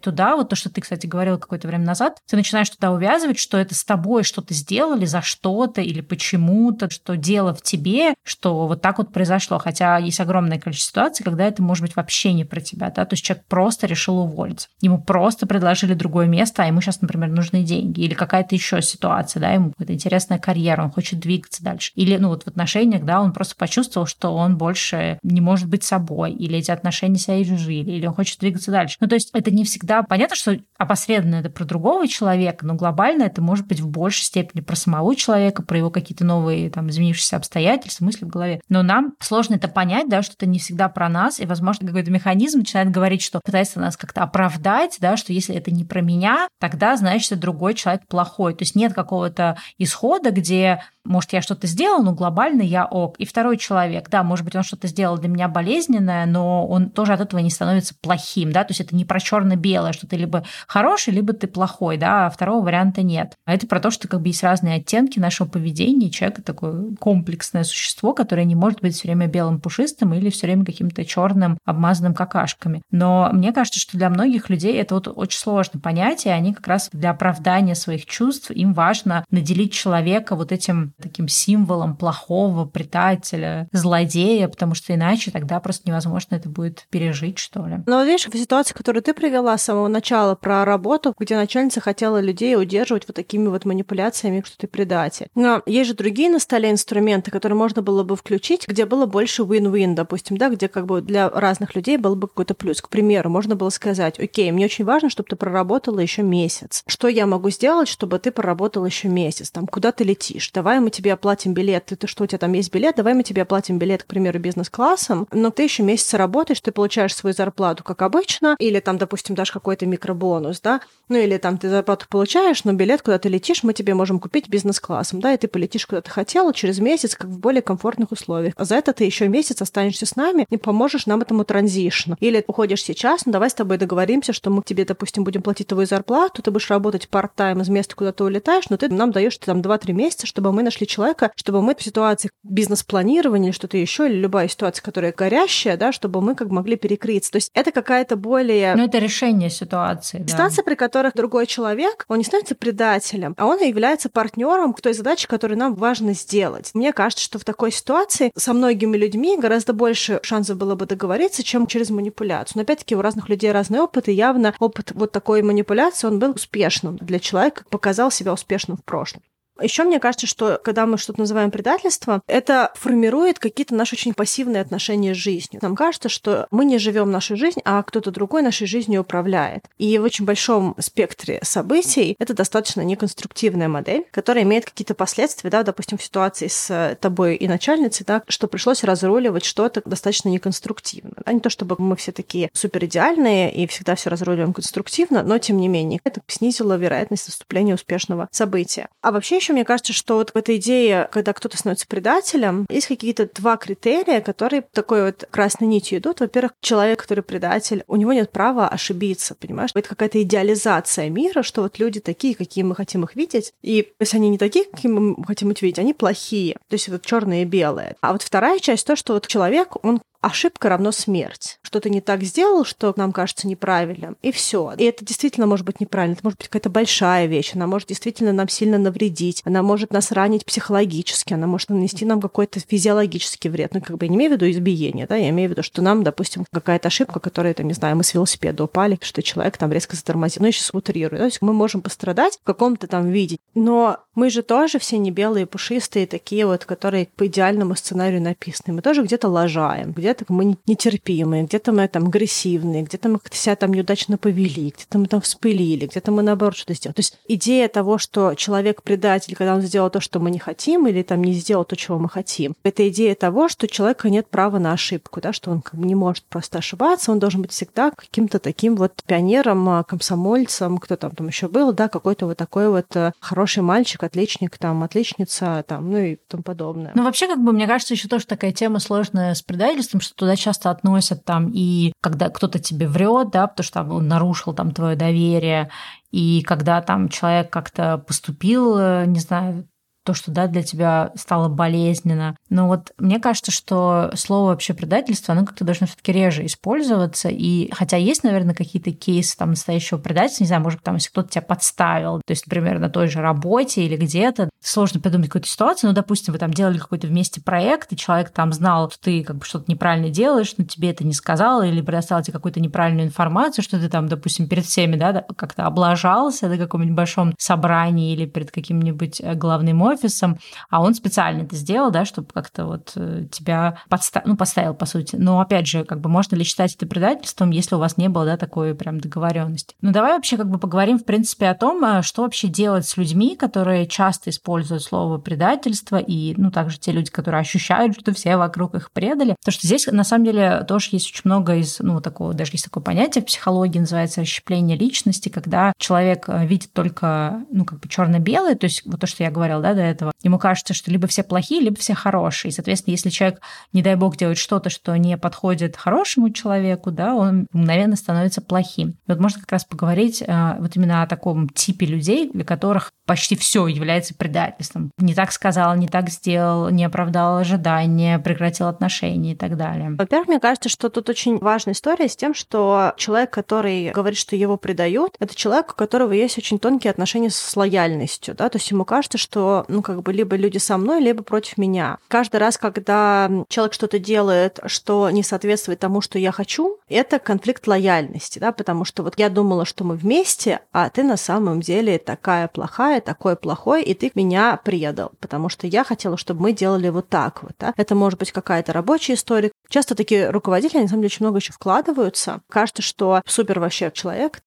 туда, вот то, что ты, кстати, говорила какое-то время назад, ты начинаешь туда увязывать, что это с тобой что-то сделали за что-то или почему-то, что дело в тебе, что вот так вот произошло. Хотя есть огромное количество ситуаций, когда это может быть вообще не про тебя, да, то есть человек просто решил уволиться. Ему просто предложили другое место, а ему сейчас, например, нужны деньги или какая-то еще ситуация, да, ему какая-то интересная карьера, он хочет двигаться дальше. Или, ну, вот в отношениях, да, он просто почувствовал, что он больше не может быть собой, или эти отношения себя изжили, или он хочет двигаться дальше. Ну, то есть это не всегда... Понятно, что опосредованно это про другого человека, но глобально это может быть в большей степени про самого человека, про его какие-то новые там изменившиеся обстоятельства, мысли в голове. Но нам сложно это понять, да, что это не всегда про нас, и, возможно, какой-то механизм начинает говорить, что пытается нас как-то оправдать, да, что если это не про меня, тогда, значит, другой человек плохой. То есть нет какого-то исхода, где может, я что-то сделал, но глобально я ок. И второй человек, да, может быть, он что-то сделал для меня болезненное, но он тоже от этого не становится плохим, да, то есть это не про черно-белое, что ты либо хороший, либо ты плохой, да, а второго варианта нет. А это про то, что как бы есть разные оттенки нашего поведения, человек такое комплексное существо, которое не может быть все время белым пушистым или все время каким-то черным, обмазанным какашками. Но мне кажется, что для многих людей это вот очень сложно понять, и они как раз для оправдания своих чувств, им важно наделить человека вот этим таким символом плохого предателя, злодея, потому что иначе тогда просто невозможно это будет пережить, что ли. Но видишь, в ситуации, которую ты привела с самого начала про работу, где начальница хотела людей удерживать вот такими вот манипуляциями, что ты предатель. Но есть же другие на столе инструменты, которые можно было бы включить, где было больше win-win, допустим, да, где как бы для разных людей был бы какой-то плюс. К примеру, можно было сказать, окей, мне очень важно, чтобы ты проработала еще месяц. Что я могу сделать, чтобы ты проработала еще месяц? Там, куда ты летишь? Давай мы тебе оплатим билет, ты, ты что, у тебя там есть билет, давай мы тебе оплатим билет, к примеру, бизнес-классом, но ты еще месяц работаешь, ты получаешь свою зарплату, как обычно, или там, допустим, дашь какой-то микробонус, да, ну или там ты зарплату получаешь, но билет, куда ты летишь, мы тебе можем купить бизнес-классом, да, и ты полетишь куда ты хотела через месяц, как в более комфортных условиях. А за это ты еще месяц останешься с нами и поможешь нам этому транзишну. Или уходишь сейчас, ну давай с тобой договоримся, что мы тебе, допустим, будем платить твою зарплату, ты будешь работать парт-тайм из места, куда ты улетаешь, но ты нам даешь там 2-3 месяца, чтобы мы нашли человека, чтобы мы в ситуации бизнес-планирования или что-то еще, или любая ситуация, которая горящая, да, чтобы мы как могли перекрыться. То есть это какая-то более... Ну, это решение ситуации, да. Ситуация, при которых другой человек, он не становится предателем, а он является партнером к той задаче, которую нам важно сделать. Мне кажется, что в такой ситуации со многими людьми гораздо больше шансов было бы договориться, чем через манипуляцию. Но опять-таки у разных людей разный опыт, и явно опыт вот такой манипуляции, он был успешным для человека, показал себя успешным в прошлом. Еще мне кажется, что когда мы что-то называем предательством, это формирует какие-то наши очень пассивные отношения с жизнью. Нам кажется, что мы не живем нашу жизнь, а кто-то другой нашей жизнью управляет. И в очень большом спектре событий это достаточно неконструктивная модель, которая имеет какие-то последствия, да, допустим, в ситуации с тобой и начальницей, да, что пришлось разруливать что-то достаточно неконструктивно. Да? Не то чтобы мы все такие супер идеальные и всегда все разруливаем конструктивно, но тем не менее это снизило вероятность наступления успешного события. А вообще еще еще мне кажется, что вот в этой идее, когда кто-то становится предателем, есть какие-то два критерия, которые такой вот красной нитью идут. Во-первых, человек, который предатель, у него нет права ошибиться, понимаешь? Это какая-то идеализация мира, что вот люди такие, какие мы хотим их видеть, и если они не такие, какие мы хотим их видеть, они плохие. То есть вот черные и белые. А вот вторая часть то, что вот человек, он ошибка равно смерть. Что-то не так сделал, что нам кажется неправильным, и все. И это действительно может быть неправильно. Это может быть какая-то большая вещь. Она может действительно нам сильно навредить. Она может нас ранить психологически. Она может нанести нам какой-то физиологический вред. Ну, как бы я не имею в виду избиение, да, я имею в виду, что нам, допустим, какая-то ошибка, которая, там, не знаю, мы с велосипеда упали, что человек там резко затормозил. Ну, я сейчас утрирую. То есть мы можем пострадать в каком-то там виде. Но мы же тоже все не белые, пушистые, такие вот, которые по идеальному сценарию написаны. Мы тоже где-то лажаем, где где-то мы нетерпимые, где-то мы там агрессивные, где-то мы как-то себя там неудачно повели, где-то мы там вспылили, где-то мы наоборот что-то сделали. То есть идея того, что человек предатель, когда он сделал то, что мы не хотим, или там не сделал то, чего мы хотим, это идея того, что у человека нет права на ошибку, да, что он как бы не может просто ошибаться, он должен быть всегда каким-то таким вот пионером, а, комсомольцем, кто там там еще был, да, какой-то вот такой вот э, хороший мальчик, отличник, там, отличница, там, ну и тому подобное. Ну, вообще, как бы, мне кажется, еще тоже такая тема сложная с предательством, допустим, что туда часто относят там и когда кто-то тебе врет, да, потому что там он нарушил там твое доверие, и когда там человек как-то поступил, э, не знаю, то, что да, для тебя стало болезненно. Но вот мне кажется, что слово вообще предательство, оно как-то должно все-таки реже использоваться. И хотя есть, наверное, какие-то кейсы там настоящего предательства, не знаю, может там, если кто-то тебя подставил, то есть, например, на той же работе или где-то, сложно придумать какую-то ситуацию, ну, допустим, вы там делали какой-то вместе проект, и человек там знал, что ты как бы что-то неправильно делаешь, но тебе это не сказал, или предоставил тебе какую-то неправильную информацию, что ты там, допустим, перед всеми, да, как-то облажался на каком-нибудь большом собрании или перед каким-нибудь э, главным офисом, офисом, а он специально это сделал, да, чтобы как-то вот э, тебя подста... ну, подставил, по сути. Но, опять же, как бы можно ли считать это предательством, если у вас не было, да, такой прям договоренности. Ну, давай вообще как бы поговорим, в принципе, о том, э, что вообще делать с людьми, которые часто используют слово предательство, и, ну, также те люди, которые ощущают, что все вокруг их предали. Потому что здесь, на самом деле, тоже есть очень много из, ну, такого, даже есть такое понятие в психологии, называется расщепление личности, когда человек э, видит только, ну, как бы черно-белое, то есть вот то, что я говорила, да, до этого. Ему кажется, что либо все плохие, либо все хорошие. И, соответственно, если человек, не дай бог, делает что-то, что не подходит хорошему человеку, да, он мгновенно становится плохим. И вот можно как раз поговорить э, вот именно о таком типе людей, для которых почти все является предательством. Не так сказал, не так сделал, не оправдал ожидания, прекратил отношения и так далее. Во-первых, мне кажется, что тут очень важная история с тем, что человек, который говорит, что его предают, это человек, у которого есть очень тонкие отношения с лояльностью, да, то есть ему кажется, что, ну, как бы либо люди со мной, либо против меня. Каждый раз, когда человек что-то делает, что не соответствует тому, что я хочу, это конфликт лояльности, да, потому что вот я думала, что мы вместе, а ты на самом деле такая плохая, такой плохой, и ты меня предал, потому что я хотела, чтобы мы делали вот так вот. Да? Это может быть какая-то рабочая история. Часто такие руководители, на самом деле, очень много еще вкладываются. Кажется, что супер вообще человек,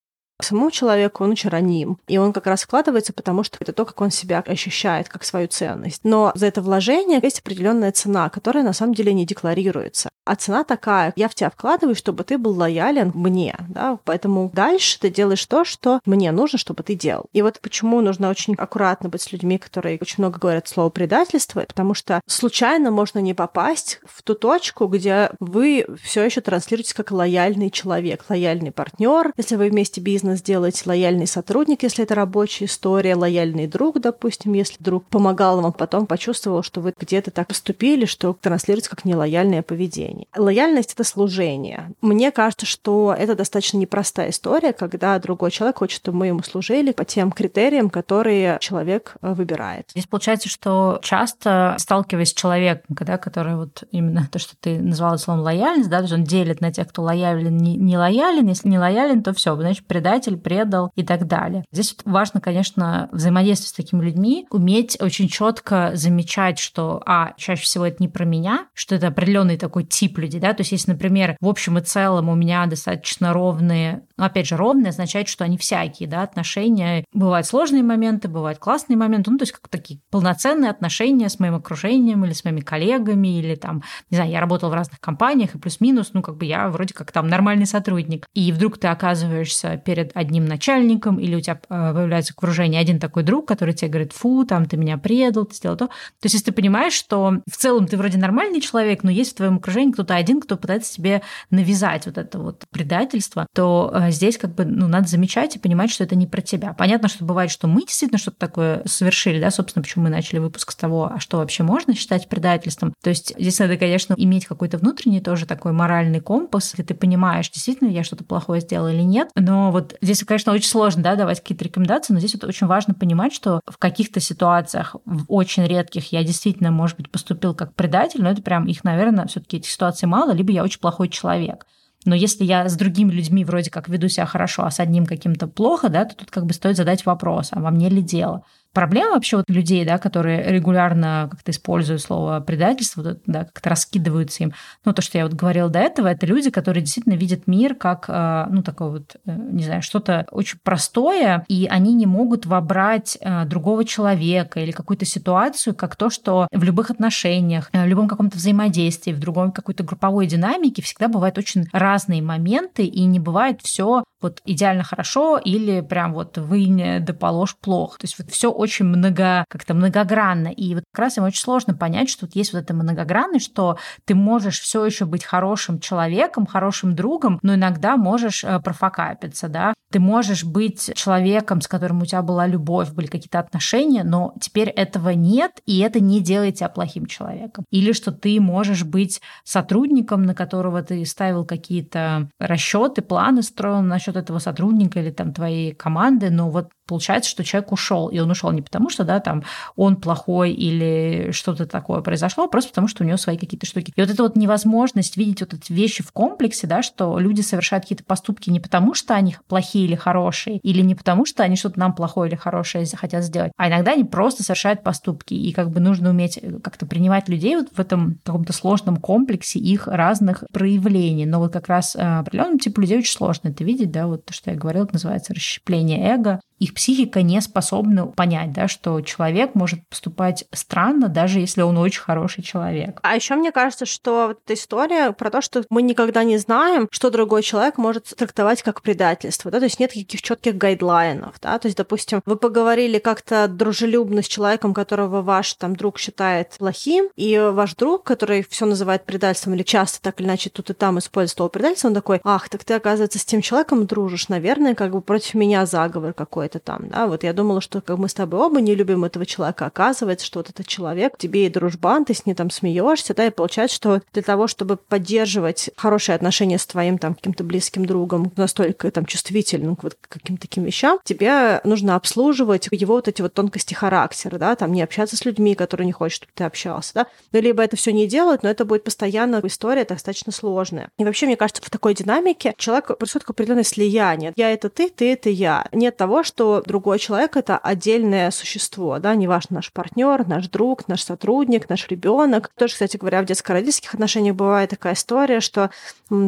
самому человеку он очень раним. И он как раз вкладывается, потому что это то, как он себя ощущает, как свою ценность. Но за это вложение есть определенная цена, которая на самом деле не декларируется. А цена такая, я в тебя вкладываю, чтобы ты был лоялен мне, да, поэтому дальше ты делаешь то, что мне нужно, чтобы ты делал. И вот почему нужно очень аккуратно быть с людьми, которые очень много говорят слово предательство, потому что случайно можно не попасть в ту точку, где вы все еще транслируетесь как лояльный человек, лояльный партнер, если вы вместе бизнес можно сделать лояльный сотрудник, если это рабочая история, лояльный друг, допустим, если друг помогал вам, потом почувствовал, что вы где-то так поступили, что транслируется как нелояльное поведение. Лояльность — это служение. Мне кажется, что это достаточно непростая история, когда другой человек хочет, чтобы мы ему служили по тем критериям, которые человек э, выбирает. Здесь получается, что часто сталкиваясь с человеком, когда, который вот именно то, что ты назвала словом лояльность, да, он делит на тех, кто лоялен, не, не лоялен. Если не лоялен, то все, значит, предать предатель, предал и так далее. Здесь вот важно, конечно, взаимодействие с такими людьми, уметь очень четко замечать, что, а, чаще всего это не про меня, что это определенный такой тип людей, да, то есть если, например, в общем и целом у меня достаточно ровные, ну, опять же, ровные означает, что они всякие, да, отношения, бывают сложные моменты, бывают классные моменты, ну, то есть как такие полноценные отношения с моим окружением или с моими коллегами, или там, не знаю, я работала в разных компаниях, и плюс-минус, ну, как бы я вроде как там нормальный сотрудник. И вдруг ты оказываешься перед одним начальником, или у тебя э, появляется окружение один такой друг, который тебе говорит, фу, там, ты меня предал, ты сделал то. То есть если ты понимаешь, что в целом ты вроде нормальный человек, но есть в твоем окружении кто-то один, кто пытается тебе навязать вот это вот предательство, то э, здесь как бы ну, надо замечать и понимать, что это не про тебя. Понятно, что бывает, что мы действительно что-то такое совершили, да, собственно, почему мы начали выпуск с того, а что вообще можно считать предательством. То есть здесь надо, конечно, иметь какой-то внутренний тоже такой моральный компас, если ты понимаешь, действительно я что-то плохое сделала или нет. Но вот здесь, конечно, очень сложно да, давать какие-то рекомендации, но здесь вот очень важно понимать, что в каких-то ситуациях, в очень редких, я действительно, может быть, поступил как предатель, но это прям их, наверное, все таки этих ситуаций мало, либо я очень плохой человек. Но если я с другими людьми вроде как веду себя хорошо, а с одним каким-то плохо, да, то тут как бы стоит задать вопрос, а во мне ли дело? Проблема вообще вот людей, да, которые регулярно как-то используют слово предательство, да, как-то раскидываются им. Ну, то, что я вот говорила до этого, это люди, которые действительно видят мир как, э, ну, такое вот, э, не знаю, что-то очень простое, и они не могут вобрать э, другого человека или какую-то ситуацию как то, что в любых отношениях, в любом каком-то взаимодействии, в другом какой-то групповой динамике всегда бывают очень разные моменты, и не бывает все вот идеально хорошо или прям вот вы да положь плохо. То есть вот все очень много, как-то многогранно. И вот как раз им очень сложно понять, что вот есть вот эта многогранность, что ты можешь все еще быть хорошим человеком, хорошим другом, но иногда можешь э, профокапиться, да. Ты можешь быть человеком, с которым у тебя была любовь, были какие-то отношения, но теперь этого нет, и это не делает тебя плохим человеком. Или что ты можешь быть сотрудником, на которого ты ставил какие-то расчеты, планы строил насчет этого сотрудника или там твоей команды, но вот получается, что человек ушел, и он ушел не потому, что, да, там, он плохой или что-то такое произошло, а просто потому, что у него свои какие-то штуки. И вот эта вот невозможность видеть вот эти вещи в комплексе, да, что люди совершают какие-то поступки не потому, что они плохие или хорошие, или не потому, что они что-то нам плохое или хорошее хотят сделать, а иногда они просто совершают поступки, и как бы нужно уметь как-то принимать людей вот в этом каком-то сложном комплексе их разных проявлений. Но вот как раз э, определенным типу людей очень сложно это видеть, да, вот то, что я говорила, это называется расщепление эго, их психика не способна понять, да, что человек может поступать странно, даже если он очень хороший человек. А еще мне кажется, что вот эта история про то, что мы никогда не знаем, что другой человек может трактовать как предательство, да, то есть нет каких четких гайдлайнов, да, то есть, допустим, вы поговорили как-то дружелюбно с человеком, которого ваш там друг считает плохим, и ваш друг, который все называет предательством или часто так или иначе тут и там использует слово предательство, он такой, ах, так ты, оказывается, с тем человеком дружишь, наверное, как бы против меня заговор какой-то это там, да, вот я думала, что как мы с тобой оба не любим этого человека, оказывается, что вот этот человек, тебе и дружбан, ты с ним там смеешься, да, и получается, что для того, чтобы поддерживать хорошие отношения с твоим там каким-то близким другом, настолько там чувствительным к вот каким-то таким вещам, тебе нужно обслуживать его вот эти вот тонкости характера, да, там не общаться с людьми, которые не хочет, чтобы ты общался, да, ну, либо это все не делать, но это будет постоянно история достаточно сложная. И вообще, мне кажется, в такой динамике человек происходит определенное слияние. Я это ты, ты это я. Нет того, что что другой человек это отдельное существо, да, неважно, наш партнер, наш друг, наш сотрудник, наш ребенок. Тоже, кстати говоря, в детско-родительских отношениях бывает такая история, что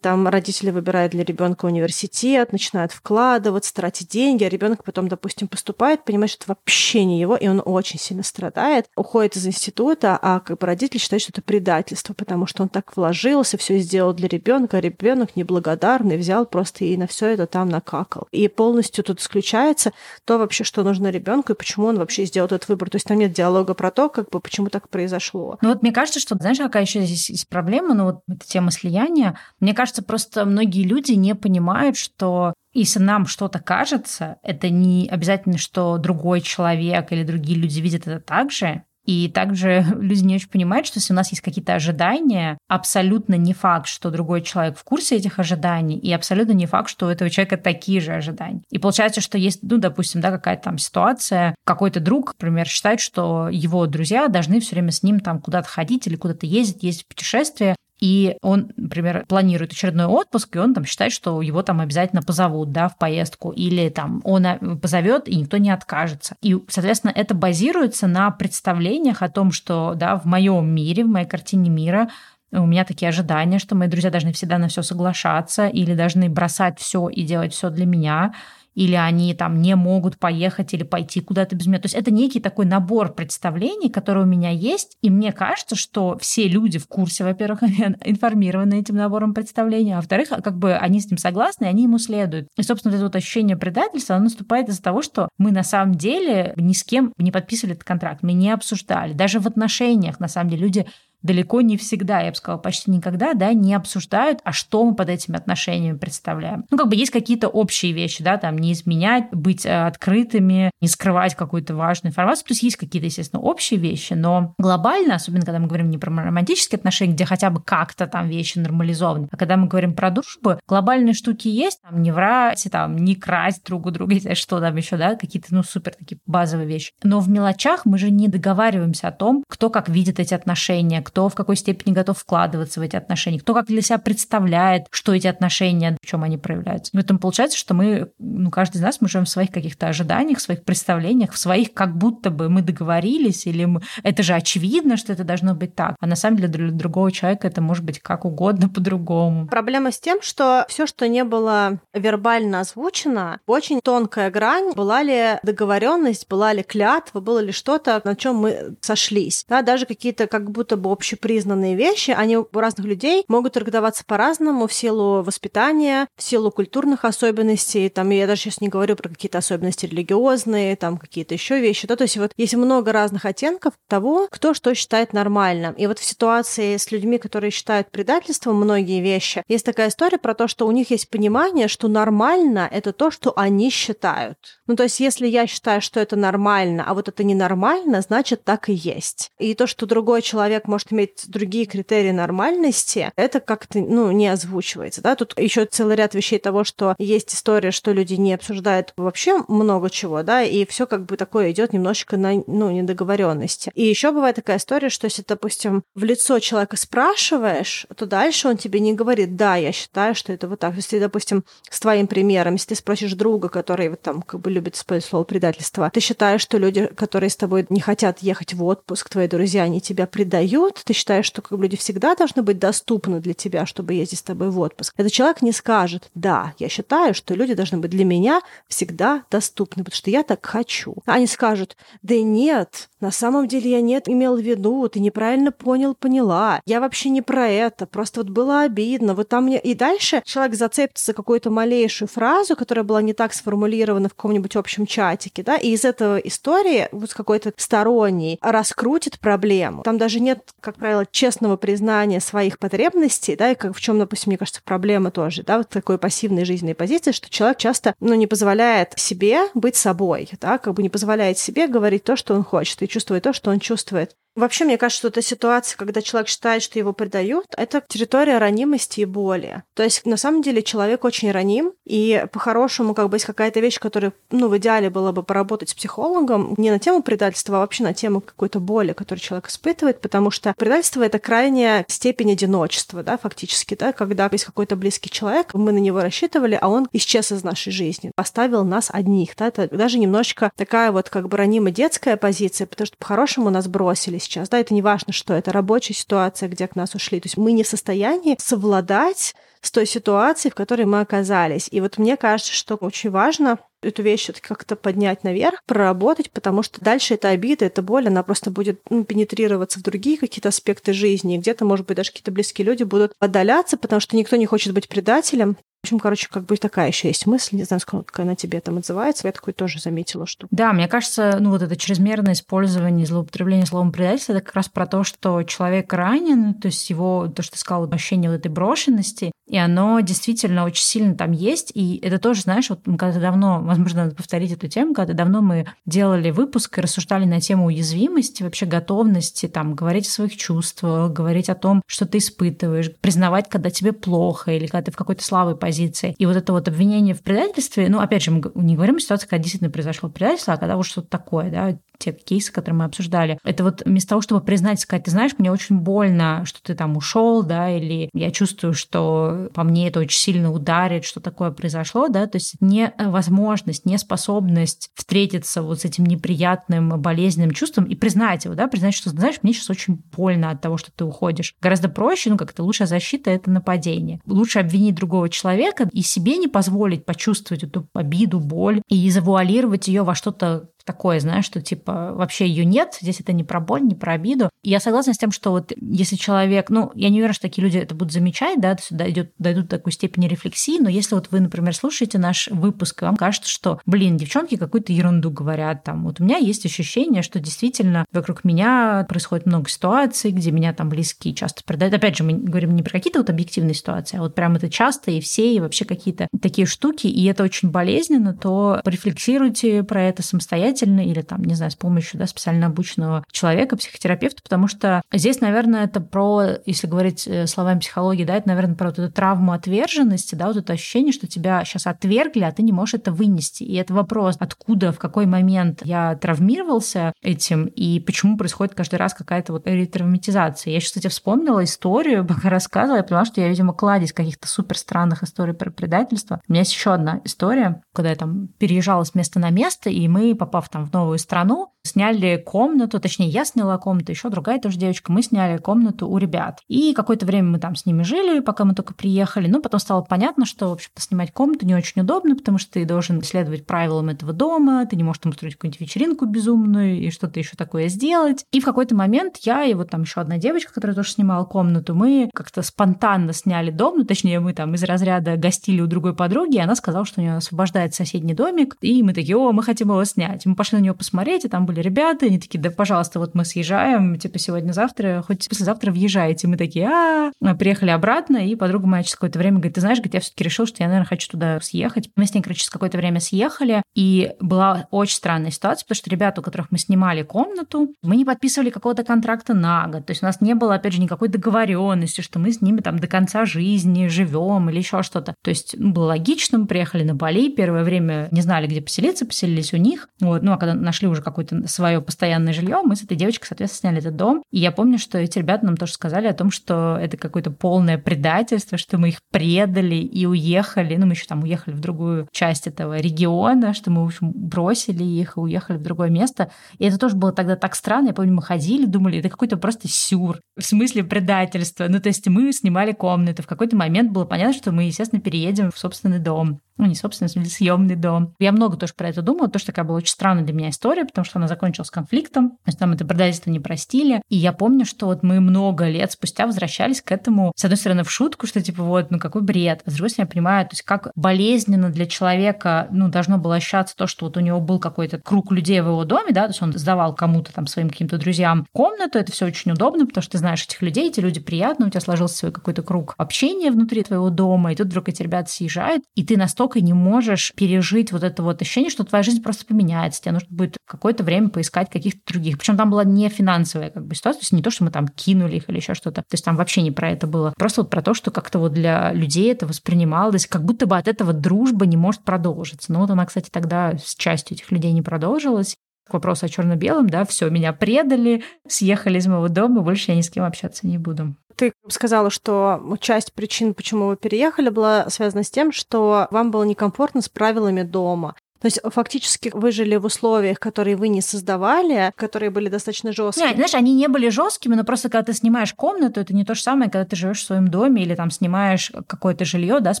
там родители выбирают для ребенка университет, начинают вкладываться, тратить деньги, а ребенок потом, допустим, поступает, понимает, что это вообще не его, и он очень сильно страдает, уходит из института, а как бы родители считают, что это предательство, потому что он так вложился, все сделал для ребенка, а ребенок неблагодарный, взял просто и на все это там накакал. И полностью тут исключается то вообще, что нужно ребенку и почему он вообще сделал этот выбор. То есть там нет диалога про то, как бы почему так произошло. Ну вот мне кажется, что, знаешь, какая еще здесь есть проблема, ну вот эта тема слияния. Мне кажется, просто многие люди не понимают, что если нам что-то кажется, это не обязательно, что другой человек или другие люди видят это так же. И также [LAUGHS] люди не очень понимают, что если у нас есть какие-то ожидания, абсолютно не факт, что другой человек в курсе этих ожиданий, и абсолютно не факт, что у этого человека такие же ожидания. И получается, что есть, ну, допустим, да, какая-то там ситуация, какой-то друг, например, считает, что его друзья должны все время с ним там куда-то ходить или куда-то ездить, ездить в путешествие, и он, например, планирует очередной отпуск, и он там считает, что его там обязательно позовут, да, в поездку, или там он э, позовет, и никто не откажется. И, соответственно, это базируется на представлениях о том, что, да, в моем мире, в моей картине мира у меня такие ожидания, что мои друзья должны всегда на все соглашаться или должны бросать все и делать все для меня или они там не могут поехать или пойти куда-то без меня. То есть это некий такой набор представлений, который у меня есть, и мне кажется, что все люди в курсе, во-первых, [LAUGHS] информированы этим набором представлений, а во-вторых, как бы они с ним согласны, и они ему следуют. И, собственно, это вот ощущение предательства, оно наступает из-за того, что мы на самом деле ни с кем не подписывали этот контракт, мы не обсуждали. Даже в отношениях, на самом деле, люди далеко не всегда, я бы сказала, почти никогда, да, не обсуждают, а что мы под этими отношениями представляем. Ну, как бы есть какие-то общие вещи, да, там не изменять, быть э, открытыми, не скрывать какую-то важную информацию. То есть есть какие-то, естественно, общие вещи, но глобально, особенно когда мы говорим не про романтические отношения, где хотя бы как-то там вещи нормализованы, а когда мы говорим про дружбу, глобальные штуки есть, там не врать, там не красть друг у друга, [LAUGHS] что там еще, да, какие-то, ну, супер такие базовые вещи. Но в мелочах мы же не договариваемся о том, кто как видит эти отношения, кто в какой степени готов вкладываться в эти отношения, кто как для себя представляет, что эти отношения, в чем они проявляются. Поэтому получается, что мы, ну, каждый из нас, мы живем в своих каких-то ожиданиях, в своих представлениях, в своих, как будто бы мы договорились, или мы... это же очевидно, что это должно быть так. А на самом деле для другого человека это может быть как угодно [LAUGHS] по-другому. Проблема с тем, что все, что не было вербально озвучено, очень тонкая грань, была ли договоренность, была ли клятва, было ли что-то, на чем мы сошлись. Да, даже какие-то как будто бы общепризнанные вещи, они у разных людей могут трактоваться по-разному в силу воспитания, в силу культурных особенностей. Там я даже сейчас не говорю про какие-то особенности религиозные, там какие-то еще вещи. Да? То есть вот есть много разных оттенков того, кто что считает нормальным. И вот в ситуации с людьми, которые считают предательством многие вещи, есть такая история про то, что у них есть понимание, что нормально — это то, что они считают. Ну, то есть если я считаю, что это нормально, а вот это ненормально, значит, так и есть. И то, что другой человек может может иметь другие критерии нормальности, это как-то, ну, не озвучивается, да. Тут еще целый ряд вещей того, что есть история, что люди не обсуждают вообще много чего, да, и все как бы такое идет немножечко на, ну, недоговоренности. И еще бывает такая история, что если, допустим, в лицо человека спрашиваешь, то дальше он тебе не говорит, да, я считаю, что это вот так. Если, допустим, с твоим примером, если ты спросишь друга, который вот там как бы любит использовать слово предательство, ты считаешь, что люди, которые с тобой не хотят ехать в отпуск, твои друзья, они тебя предают, ты считаешь, что как люди всегда должны быть доступны для тебя, чтобы ездить с тобой в отпуск, этот человек не скажет, да, я считаю, что люди должны быть для меня всегда доступны, потому что я так хочу. Они скажут, да нет, на самом деле я нет имел в виду, ты неправильно понял, поняла. Я вообще не про это, просто вот было обидно. Вот там мне... И дальше человек зацепится за какую-то малейшую фразу, которая была не так сформулирована в каком-нибудь общем чатике, да, и из этого истории вот какой-то сторонний раскрутит проблему. Там даже нет как правило, честного признания своих потребностей, да, и как в чем, допустим, мне кажется, проблема тоже, да, вот такой пассивной жизненной позиции, что человек часто, ну, не позволяет себе быть собой, да, как бы не позволяет себе говорить то, что он хочет, и чувствовать то, что он чувствует. Вообще, мне кажется, что эта ситуация, когда человек считает, что его предают, это территория ранимости и боли. То есть, на самом деле, человек очень раним, и по-хорошему, как бы, есть какая-то вещь, которая, ну, в идеале было бы поработать с психологом не на тему предательства, а вообще на тему какой-то боли, которую человек испытывает, потому что предательство — это крайняя степень одиночества, да, фактически, да, когда есть какой-то близкий человек, мы на него рассчитывали, а он исчез из нашей жизни, оставил нас одних, да, это даже немножечко такая вот как бы ранимая детская позиция, потому что по-хорошему нас бросили сейчас, да, это не важно, что это рабочая ситуация, где к нас ушли. То есть мы не в состоянии совладать с той ситуацией, в которой мы оказались. И вот мне кажется, что очень важно эту вещь как-то поднять наверх, проработать, потому что дальше эта обида, эта боль, она просто будет ну, пенетрироваться в другие какие-то аспекты жизни. Где-то, может быть, даже какие-то близкие люди будут отдаляться, потому что никто не хочет быть предателем. В общем, короче, как бы такая еще есть мысль, не знаю, сколько она тебе там отзывается, я такой тоже заметила, что... Да, мне кажется, ну вот это чрезмерное использование, злоупотребление словом предательство, это как раз про то, что человек ранен, то есть его, то, что ты сказал, ощущение вот этой брошенности, и оно действительно очень сильно там есть. И это тоже, знаешь, вот когда давно, возможно, надо повторить эту тему, когда давно мы делали выпуск и рассуждали на тему уязвимости, вообще готовности там говорить о своих чувствах, говорить о том, что ты испытываешь, признавать, когда тебе плохо или когда ты в какой-то слабой позиции. И вот это вот обвинение в предательстве, ну, опять же, мы не говорим о ситуации, когда действительно произошло предательство, а когда вот что-то такое, да, те кейсы, которые мы обсуждали. Это вот вместо того, чтобы признать, сказать, ты знаешь, мне очень больно, что ты там ушел, да, или я чувствую, что по мне это очень сильно ударит, что такое произошло, да, то есть невозможность, неспособность встретиться вот с этим неприятным, болезненным чувством и признать его, да, признать, что, знаешь, мне сейчас очень больно от того, что ты уходишь. Гораздо проще, ну, как-то лучшая защита — это нападение. Лучше обвинить другого человека и себе не позволить почувствовать эту обиду, боль и завуалировать ее во что-то такое, знаешь, что типа вообще ее нет, здесь это не про боль, не про обиду. И я согласна с тем, что вот если человек, ну, я не уверена, что такие люди это будут замечать, да, сюда идет, дойдут до такой степени рефлексии, но если вот вы, например, слушаете наш выпуск, и вам кажется, что, блин, девчонки какую-то ерунду говорят там, вот у меня есть ощущение, что действительно вокруг меня происходит много ситуаций, где меня там близкие часто предают. Опять же, мы говорим не про какие-то вот объективные ситуации, а вот прям это часто и все, и вообще какие-то такие штуки, и это очень болезненно, то порефлексируйте про это самостоятельно, самостоятельно или там, не знаю, с помощью да, специально обученного человека, психотерапевта, потому что здесь, наверное, это про, если говорить э, словами психологии, да, это, наверное, про вот эту травму отверженности, да, вот это ощущение, что тебя сейчас отвергли, а ты не можешь это вынести. И это вопрос, откуда, в какой момент я травмировался этим и почему происходит каждый раз какая-то вот ретравматизация. Я сейчас, кстати, вспомнила историю, [LAUGHS] пока рассказывала, я поняла, что я, видимо, кладезь каких-то супер странных историй про предательство. У меня есть еще одна история, когда я там переезжала с места на место, и мы, попав там в новую страну, сняли комнату, точнее, я сняла комнату, еще другая тоже девочка, мы сняли комнату у ребят. И какое-то время мы там с ними жили, пока мы только приехали. Но потом стало понятно, что, в общем-то, снимать комнату не очень удобно, потому что ты должен следовать правилам этого дома, ты не можешь там устроить какую-нибудь вечеринку безумную и что-то еще такое сделать. И в какой-то момент я и вот там еще одна девочка, которая тоже снимала комнату, мы как-то спонтанно сняли дом, ну, точнее, мы там из разряда гостили у другой подруги, и она сказала, что у нее освобождает соседний домик, и мы такие, о, мы хотим его снять. Мы пошли на него посмотреть, и там были ребята, они такие, да, пожалуйста, вот мы съезжаем, типа, сегодня-завтра, хоть послезавтра въезжаете. Мы такие, а, мы приехали обратно, и подруга моя через какое-то время говорит, ты знаешь, говорит, я все таки решил, что я, наверное, хочу туда съехать. Мы с ней, короче, через какое-то время съехали, и была очень странная ситуация, потому что ребята, у которых мы снимали комнату, мы не подписывали какого-то контракта на год, то есть у нас не было, опять же, никакой договоренности, что мы с ними там до конца жизни живем или еще что-то. То есть ну, было логично, мы приехали на Бали, первое время не знали, где поселиться, поселились у них. Вот. Ну, а когда нашли уже какое-то свое постоянное жилье, мы с этой девочкой, соответственно, сняли этот дом. И я помню, что эти ребята нам тоже сказали о том, что это какое-то полное предательство, что мы их предали и уехали. Ну, мы еще там уехали в другую часть этого региона, что мы, в общем, бросили их и уехали в другое место. И это тоже было тогда так странно. Я помню, мы ходили, думали, это какой-то просто сюр. В смысле предательства. Ну, то есть мы снимали комнату. В какой-то момент было понятно, что мы, естественно, переедем в собственный дом ну, не собственно, съемный дом. Я много тоже про это думала, то, что такая была очень странная для меня история, потому что она закончилась конфликтом, то есть нам это предательство не простили. И я помню, что вот мы много лет спустя возвращались к этому, с одной стороны, в шутку, что типа вот, ну какой бред, а с другой стороны, я понимаю, то есть как болезненно для человека, ну, должно было ощущаться то, что вот у него был какой-то круг людей в его доме, да, то есть он сдавал кому-то там своим каким-то друзьям комнату, это все очень удобно, потому что ты знаешь этих людей, эти люди приятные, у тебя сложился свой какой-то круг общения внутри твоего дома, и тут вдруг эти ребята съезжают, и ты настолько не можешь пережить вот это вот ощущение, что твоя жизнь просто поменяется. Тебе нужно будет какое-то время поискать каких-то других. Причем там была не финансовая как бы ситуация, то есть не то, что мы там кинули их или еще что-то. То есть там вообще не про это было. Просто вот про то, что как-то вот для людей это воспринималось, как будто бы от этого дружба не может продолжиться. Но вот она, кстати, тогда с частью этих людей не продолжилась к о черно-белом, да, все, меня предали, съехали из моего дома, больше я ни с кем общаться не буду. Ты сказала, что часть причин, почему вы переехали, была связана с тем, что вам было некомфортно с правилами дома. То есть фактически вы жили в условиях, которые вы не создавали, которые были достаточно жесткие. Нет, знаешь, они не были жесткими, но просто когда ты снимаешь комнату, это не то же самое, когда ты живешь в своем доме или там снимаешь какое-то жилье, да, с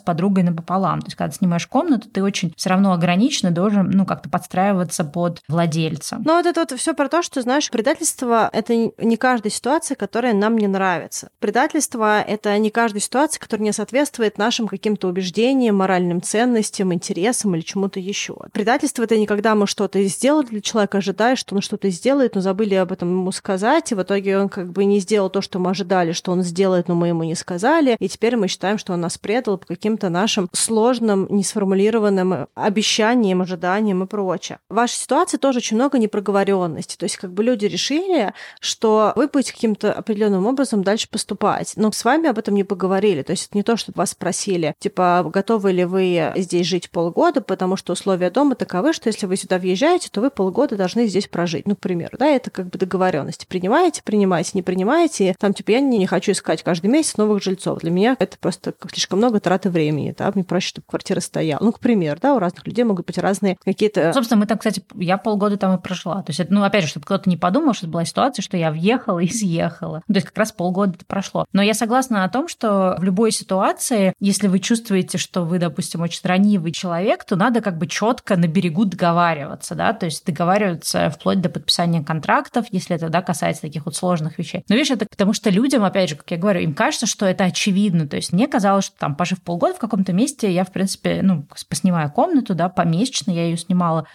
подругой напополам. То есть когда ты снимаешь комнату, ты очень все равно ограниченно должен, ну, как-то подстраиваться под владельца. Но вот это вот все про то, что, знаешь, предательство — это не каждая ситуация, которая нам не нравится. Предательство — это не каждая ситуация, которая не соответствует нашим каким-то убеждениям, моральным ценностям, интересам или чему-то еще. Предательство это не когда мы что-то сделали для человека, ожидая, что он что-то сделает, но забыли об этом ему сказать, и в итоге он как бы не сделал то, что мы ожидали, что он сделает, но мы ему не сказали, и теперь мы считаем, что он нас предал по каким-то нашим сложным, несформулированным обещаниям, ожиданиям и прочее. В вашей ситуации тоже очень много непроговоренности, то есть как бы люди решили, что вы будете каким-то определенным образом дальше поступать, но с вами об этом не поговорили, то есть это не то, что вас спросили, типа, готовы ли вы здесь жить полгода, потому что условия дома таковы, что если вы сюда въезжаете, то вы полгода должны здесь прожить. Ну, к примеру, да, это как бы договоренности. Принимаете, принимаете, не принимаете. Там, типа, я не, не хочу искать каждый месяц новых жильцов. Для меня это просто слишком много траты времени, да, мне проще, чтобы квартира стояла. Ну, к примеру, да, у разных людей могут быть разные какие-то... Собственно, мы там, кстати, я полгода там и прожила. То есть, ну, опять же, чтобы кто-то не подумал, что это была ситуация, что я въехала и съехала. То есть, как раз полгода прошло. Но я согласна о том, что в любой ситуации, если вы чувствуете, что вы, допустим, очень ранивый человек, то надо как бы четко на берегу договариваться, да, то есть договариваться вплоть до подписания контрактов, если это, да, касается таких вот сложных вещей. Но видишь, это потому что людям, опять же, как я говорю, им кажется, что это очевидно. То есть мне казалось, что там, пожив полгода в каком-то месте, я, в принципе, ну, поснимаю комнату, да, помесячно я ее снимала,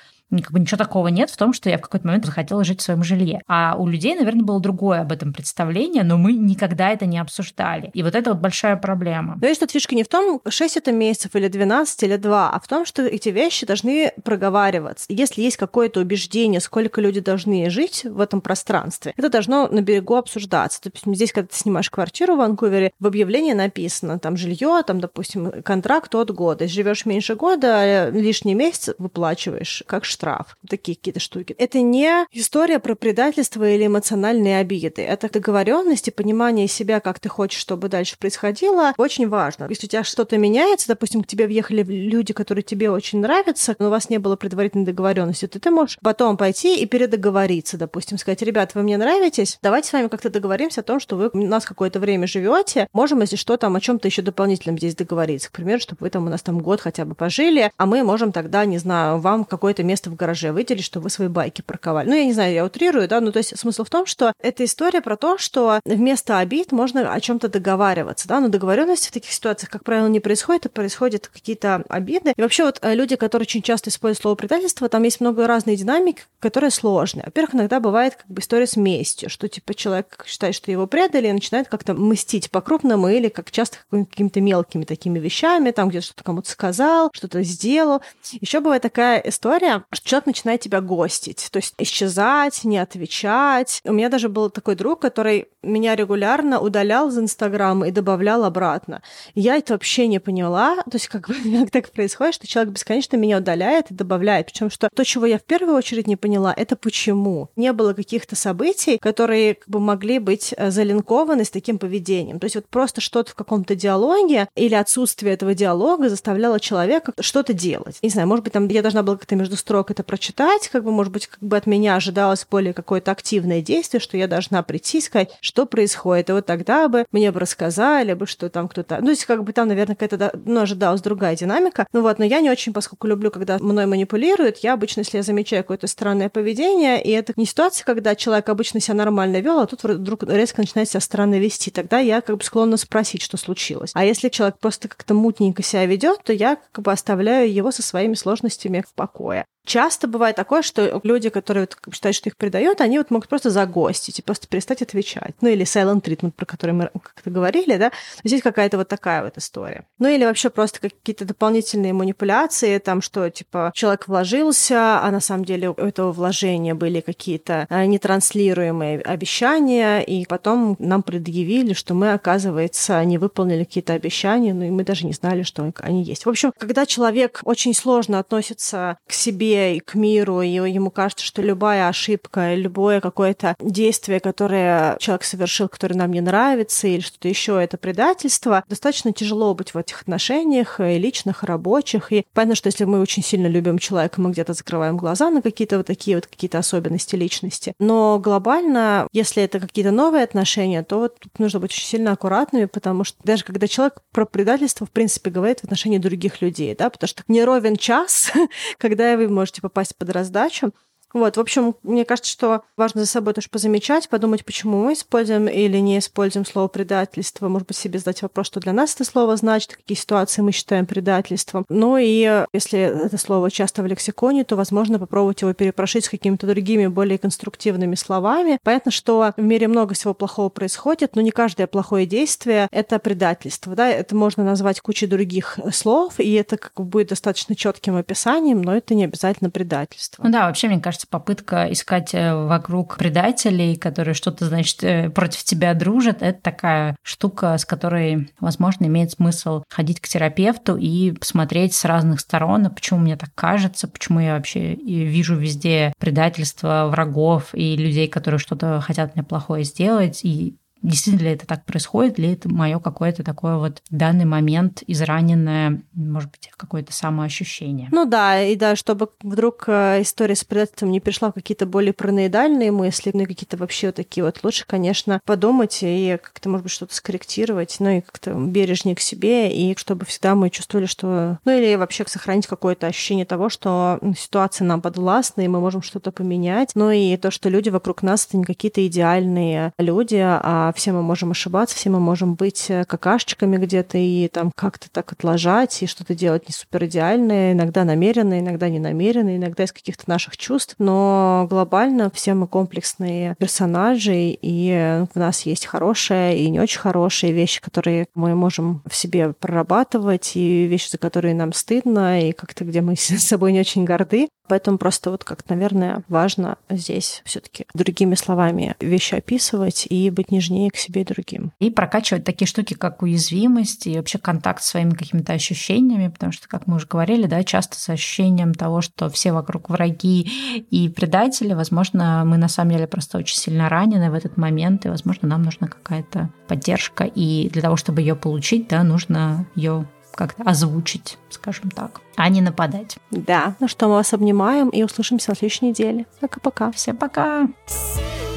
как бы ничего такого нет в том, что я в какой-то момент захотела жить в своем жилье. А у людей, наверное, было другое об этом представление, но мы никогда это не обсуждали. И вот это вот большая проблема. Но есть тут фишка не в том, 6 это месяцев или 12 или 2, а в том, что эти вещи должны проговариваться. Если есть какое-то убеждение, сколько люди должны жить в этом пространстве, это должно на берегу обсуждаться. То есть здесь, когда ты снимаешь квартиру в Ванкувере, в объявлении написано там жилье, там, допустим, контракт от года. Если живешь меньше года, лишний месяц выплачиваешь как штраф штраф, такие какие-то штуки. Это не история про предательство или эмоциональные обиды. Это договоренность и понимание себя, как ты хочешь, чтобы дальше происходило, очень важно. Если у тебя что-то меняется, допустим, к тебе въехали люди, которые тебе очень нравятся, но у вас не было предварительной договоренности, то ты можешь потом пойти и передоговориться, допустим, сказать, ребят, вы мне нравитесь, давайте с вами как-то договоримся о том, что вы у нас какое-то время живете, можем, если что, там о чем-то еще дополнительном здесь договориться. К примеру, чтобы вы там у нас там год хотя бы пожили, а мы можем тогда, не знаю, вам какое-то место в гараже выделить, что вы свои байки парковали. Ну, я не знаю, я утрирую, да, ну, то есть смысл в том, что это история про то, что вместо обид можно о чем то договариваться, да, но договоренности в таких ситуациях, как правило, не происходит, а происходят какие-то обиды. И вообще вот э, люди, которые очень часто используют слово предательство, там есть много разной динамики, которые сложные. Во-первых, иногда бывает как бы история с местью, что типа человек считает, что его предали, и начинает как-то мстить по-крупному или как часто какими-то мелкими такими вещами, там где что-то кому-то сказал, что-то сделал. Еще бывает такая история, что человек начинает тебя гостить, то есть исчезать, не отвечать. У меня даже был такой друг, который меня регулярно удалял из Инстаграма и добавлял обратно. Я это вообще не поняла, то есть как бы [LAUGHS] так происходит, что человек бесконечно меня удаляет и добавляет, причем что то, чего я в первую очередь не поняла, это почему. Не было каких-то событий, которые как бы могли быть э, залинкованы с таким поведением. То есть вот просто что-то в каком-то диалоге или отсутствие этого диалога заставляло человека что-то делать. Не знаю, может быть, там я должна была как-то между строк это прочитать, как бы, может быть, как бы от меня ожидалось более какое-то активное действие, что я должна прийти и сказать, что происходит. И вот тогда бы мне бы рассказали бы, что там кто-то... Ну, то есть, как бы там, наверное, какая-то, ну, ожидалась другая динамика. Ну вот, но я не очень, поскольку люблю, когда мной манипулируют, я обычно, если я замечаю какое-то странное поведение, и это не ситуация, когда человек обычно себя нормально вел, а тут вдруг резко начинает себя странно вести, тогда я как бы склонна спросить, что случилось. А если человек просто как-то мутненько себя ведет, то я как бы оставляю его со своими сложностями в покое. Часто бывает такое, что люди, которые вот считают, что их предают, они вот могут просто загостить и просто перестать отвечать. Ну или silent treatment, про который мы как-то говорили, да. Здесь какая-то вот такая вот история. Ну или вообще просто какие-то дополнительные манипуляции, там, что типа человек вложился, а на самом деле у этого вложения были какие-то а, нетранслируемые обещания, и потом нам предъявили, что мы, оказывается, не выполнили какие-то обещания, ну и мы даже не знали, что они есть. В общем, когда человек очень сложно относится к себе и к миру, и ему кажется, что любая ошибка, любое какое-то действие, которое человек совершил, которое нам не нравится, или что-то еще, это предательство, достаточно тяжело быть в этих отношениях, и личных, и рабочих. И понятно, что если мы очень сильно любим человека, мы где-то закрываем глаза на какие-то вот такие вот какие-то особенности личности. Но глобально, если это какие-то новые отношения, то вот тут нужно быть очень сильно аккуратными, потому что даже когда человек про предательство, в принципе, говорит в отношении других людей, да, потому что не ровен час, [LAUGHS] когда вы можете попасть под раздачу. Вот, в общем, мне кажется, что важно за собой тоже позамечать, подумать, почему мы используем или не используем слово предательство. Может быть, себе задать вопрос, что для нас это слово значит, какие ситуации мы считаем предательством. Ну и если это слово часто в лексиконе, то, возможно, попробовать его перепрошить с какими-то другими, более конструктивными словами. Понятно, что в мире много всего плохого происходит, но не каждое плохое действие — это предательство. Да? Это можно назвать кучей других слов, и это как бы будет достаточно четким описанием, но это не обязательно предательство. Ну да, вообще, мне кажется, попытка искать э, вокруг предателей, которые что-то, значит, э, против тебя дружат, это такая штука, с которой, возможно, имеет смысл ходить к терапевту и посмотреть с разных сторон, а почему мне так кажется, почему я вообще вижу везде предательство врагов и людей, которые что-то хотят мне плохое сделать, и действительно ли это так происходит, или это мое какое-то такое вот в данный момент израненное, может быть, какое-то самоощущение. Ну да, и да, чтобы вдруг э, история с предательством не пришла в какие-то более параноидальные мысли, ну и какие-то вообще вот такие вот, лучше, конечно, подумать и как-то, может быть, что-то скорректировать, ну и как-то бережнее к себе, и чтобы всегда мы чувствовали, что... Ну или вообще сохранить какое-то ощущение того, что ситуация нам подвластна, и мы можем что-то поменять. Ну и то, что люди вокруг нас — это не какие-то идеальные люди, а все мы можем ошибаться, все мы можем быть э, какашечками где-то и там как-то так отложать и что-то делать не супер идеальное, иногда намеренно, иногда не намеренно, иногда из каких-то наших чувств, но глобально все мы комплексные персонажи, и в нас есть хорошие и не очень хорошие вещи, которые мы можем в себе прорабатывать, и вещи, за которые нам стыдно, и как-то где мы [LAUGHS] с собой не очень горды. Поэтому просто вот как, наверное, важно здесь все таки другими словами вещи описывать и быть нежнее к себе и другим. И прокачивать такие штуки, как уязвимость и вообще контакт с своими какими-то ощущениями, потому что, как мы уже говорили, да, часто с ощущением того, что все вокруг враги и предатели, возможно, мы на самом деле просто очень сильно ранены в этот момент, и, возможно, нам нужна какая-то поддержка, и для того, чтобы ее получить, да, нужно ее как-то озвучить, скажем так, а не нападать. Да, ну что, мы вас обнимаем и услышимся на следующей неделе. Пока-пока. Всем пока. -пока.